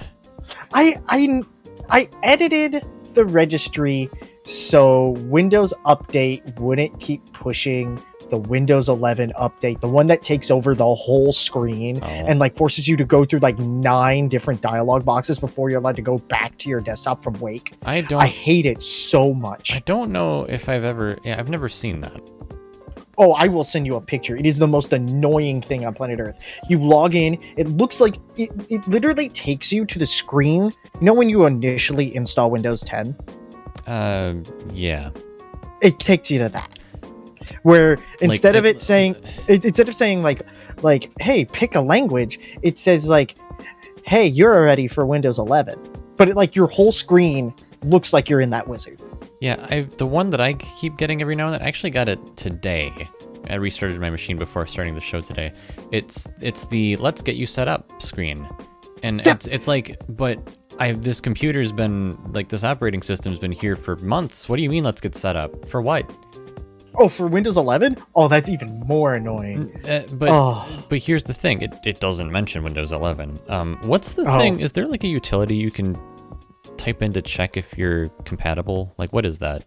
I I I edited the registry so Windows Update wouldn't keep pushing the Windows 11 update, the one that takes over the whole screen Oh. and like forces you to go through like nine different dialogue boxes before you're allowed to go back to your desktop from Wake. I don't. I hate it so much. I don't know if I've ever. Yeah, I've never seen that. Oh, I will send you a picture. It is the most annoying thing on planet Earth. You log in, it looks like it, it literally takes you to the screen. You know when you initially install Windows 10? Uh, yeah. It takes you to that. Where instead of it- it saying it, instead of saying like like hey, pick a language, it says like hey, you're ready for Windows 11. But it, like your whole screen looks like you're in that wizard. Yeah, I the one that I keep getting every now and then. I actually got it today. I restarted my machine before starting the show today. It's it's the let's get you set up screen, and Yeah. it's it's like, but I this computer's been like this operating system's been here for months. What do you mean let's get set up for what? Oh, for Windows 11? Oh, that's even more annoying. Uh, but Oh. but here's the thing. It it doesn't mention Windows 11. Um, what's the Oh. thing? Is there like a utility you can type in to check if you're compatible? Like what is that?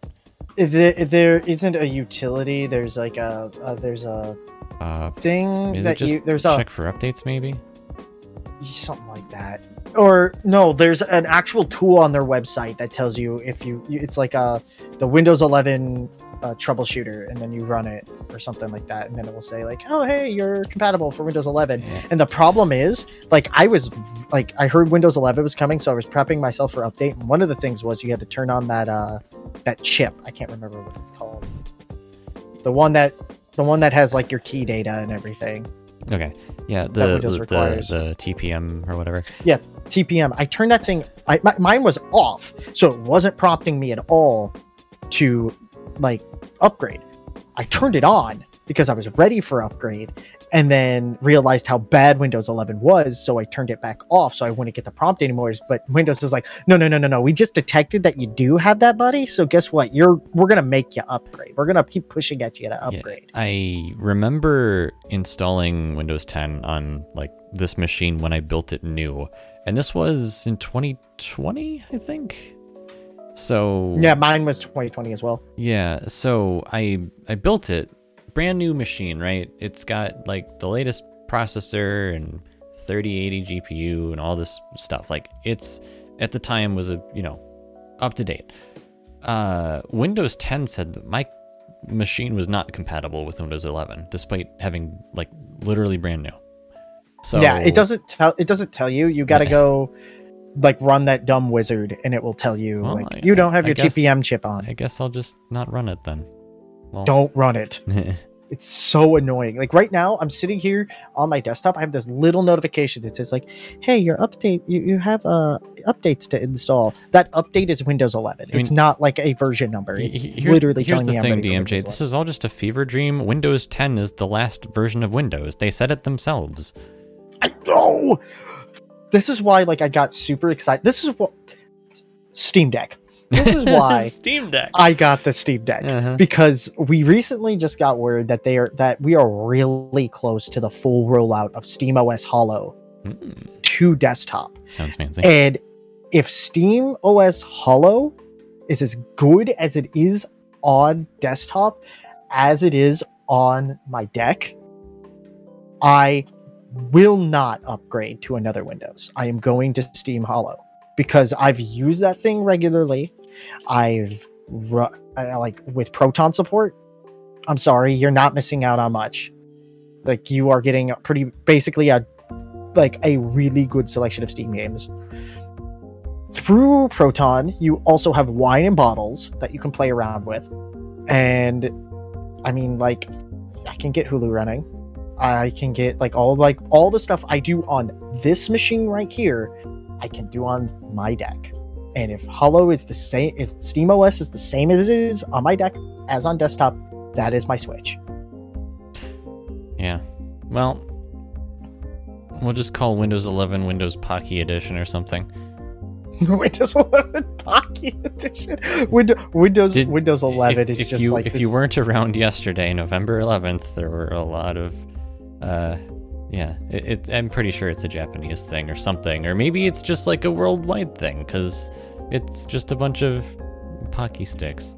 If there, if there isn't a utility, there's like a, a there's a Uh, thing is that just you there's a check for updates maybe? Something like that. Or no there's an actual tool on their website that tells you if you you- it's like a the windows 11 uh, troubleshooter and then you run it or something like that and then it will say like oh hey you're compatible for windows 11 and the problem is like i was like i heard windows 11 was coming so i was prepping myself for update and one of the things was you had to turn on that uh that chip. I can't remember what it's called. The one that the one that has like your key data and everything Okay. Yeah, the the, requires. the TPM or whatever. Yeah. TPM. I turned that thing. I my, mine was off, so it wasn't prompting me at all to like upgrade. I turned it on because I was ready for upgrade, and then realized how bad Windows 11 was, so I turned it back off, so I wouldn't get the prompt anymore. But Windows is like, no, no, no, no, no. We just detected that you do have that, buddy. So guess what? You're we're gonna make you upgrade. We're gonna keep pushing at you to Yeah. upgrade. I remember installing Windows 10 on like this machine when I built it new, and this was in 2020, I think. So Yeah, mine was 2020 as well. Yeah, so I I built it, brand new machine, right? It's got like the latest processor and 3080 GPU and all this stuff. Like it's at the time was a you know up to date. Uh, Windows 10 said that my machine was not compatible with Windows 11, despite having like literally brand new. So yeah, it doesn't tell it doesn't tell you. You got to go like run that dumb wizard and it will tell you Well, like I- you don't have I your guess- TPM chip on. I guess I'll just not run it then. Well, Don't run it. It's so annoying. Like right now, I'm sitting here on my desktop. I have this little notification that says like, "Hey, your update. You, you have uh updates to install." That update is Windows 11. I it's not like a version number. It's here's, literally here's telling the me thing, DMJ. This is all just a fever dream. Windows 10 is the last version of Windows. They said it themselves. I know. This is why, like, I got super excited. This is what Steam Deck. This is why Steam Deck. I got the Steam Deck Uh-huh. because we recently just got word that they are that we are really close to the full rollout of Steam OS Holo Mm, to desktop. sounds fancy. And if Steam OS Holo is as good as it is on desktop as it is on my deck, I will not upgrade to another Windows. I am going to Steam Holo because I've used that thing regularly. I've ru- I- like with Proton support. I'm sorry, you're not missing out on much. Like you are getting pretty basically a like a really good selection of Steam games. Through Proton, you also have wine and bottles that you can play around with. And I mean like I can get Hulu running. I can get like all like all the stuff I do on this machine right here, I can do on my deck. And if Holo is the same if SteamOS is the same as it is on my deck as on desktop, that is my switch. yeah. Well, we'll just call Windows 11 Windows Pocky Edition or something. Windows 11 Pocket Edition. Windows Windows Did- Windows 11 if, is if just you like if this- you weren't around yesterday, November 11th, there were a lot of, uh, yeah. It, it, I'm pretty sure it's a Japanese thing or something, or maybe it's just like a worldwide thing because it's just a bunch of Pocky sticks.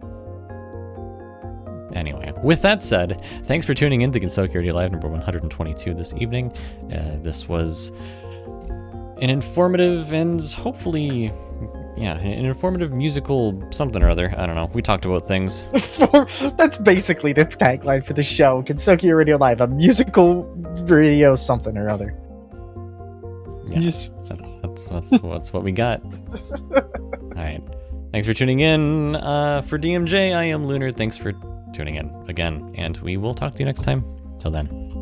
Anyway, with that said, thanks for tuning in to Radio Live number 122 this evening. Uh, this was an informative and hopefully, yeah, an informative musical something or other. I don't know. We talked about things. That's basically the tagline for the show. Gensokyo Radio Live, a musical radio something or other. Yeah, Just that's, that's, that's what we got. Right. Thanks for tuning in. Uh, for DMJ, I am Lunar. Thanks for tuning in again, and we will talk to you next time. Till then.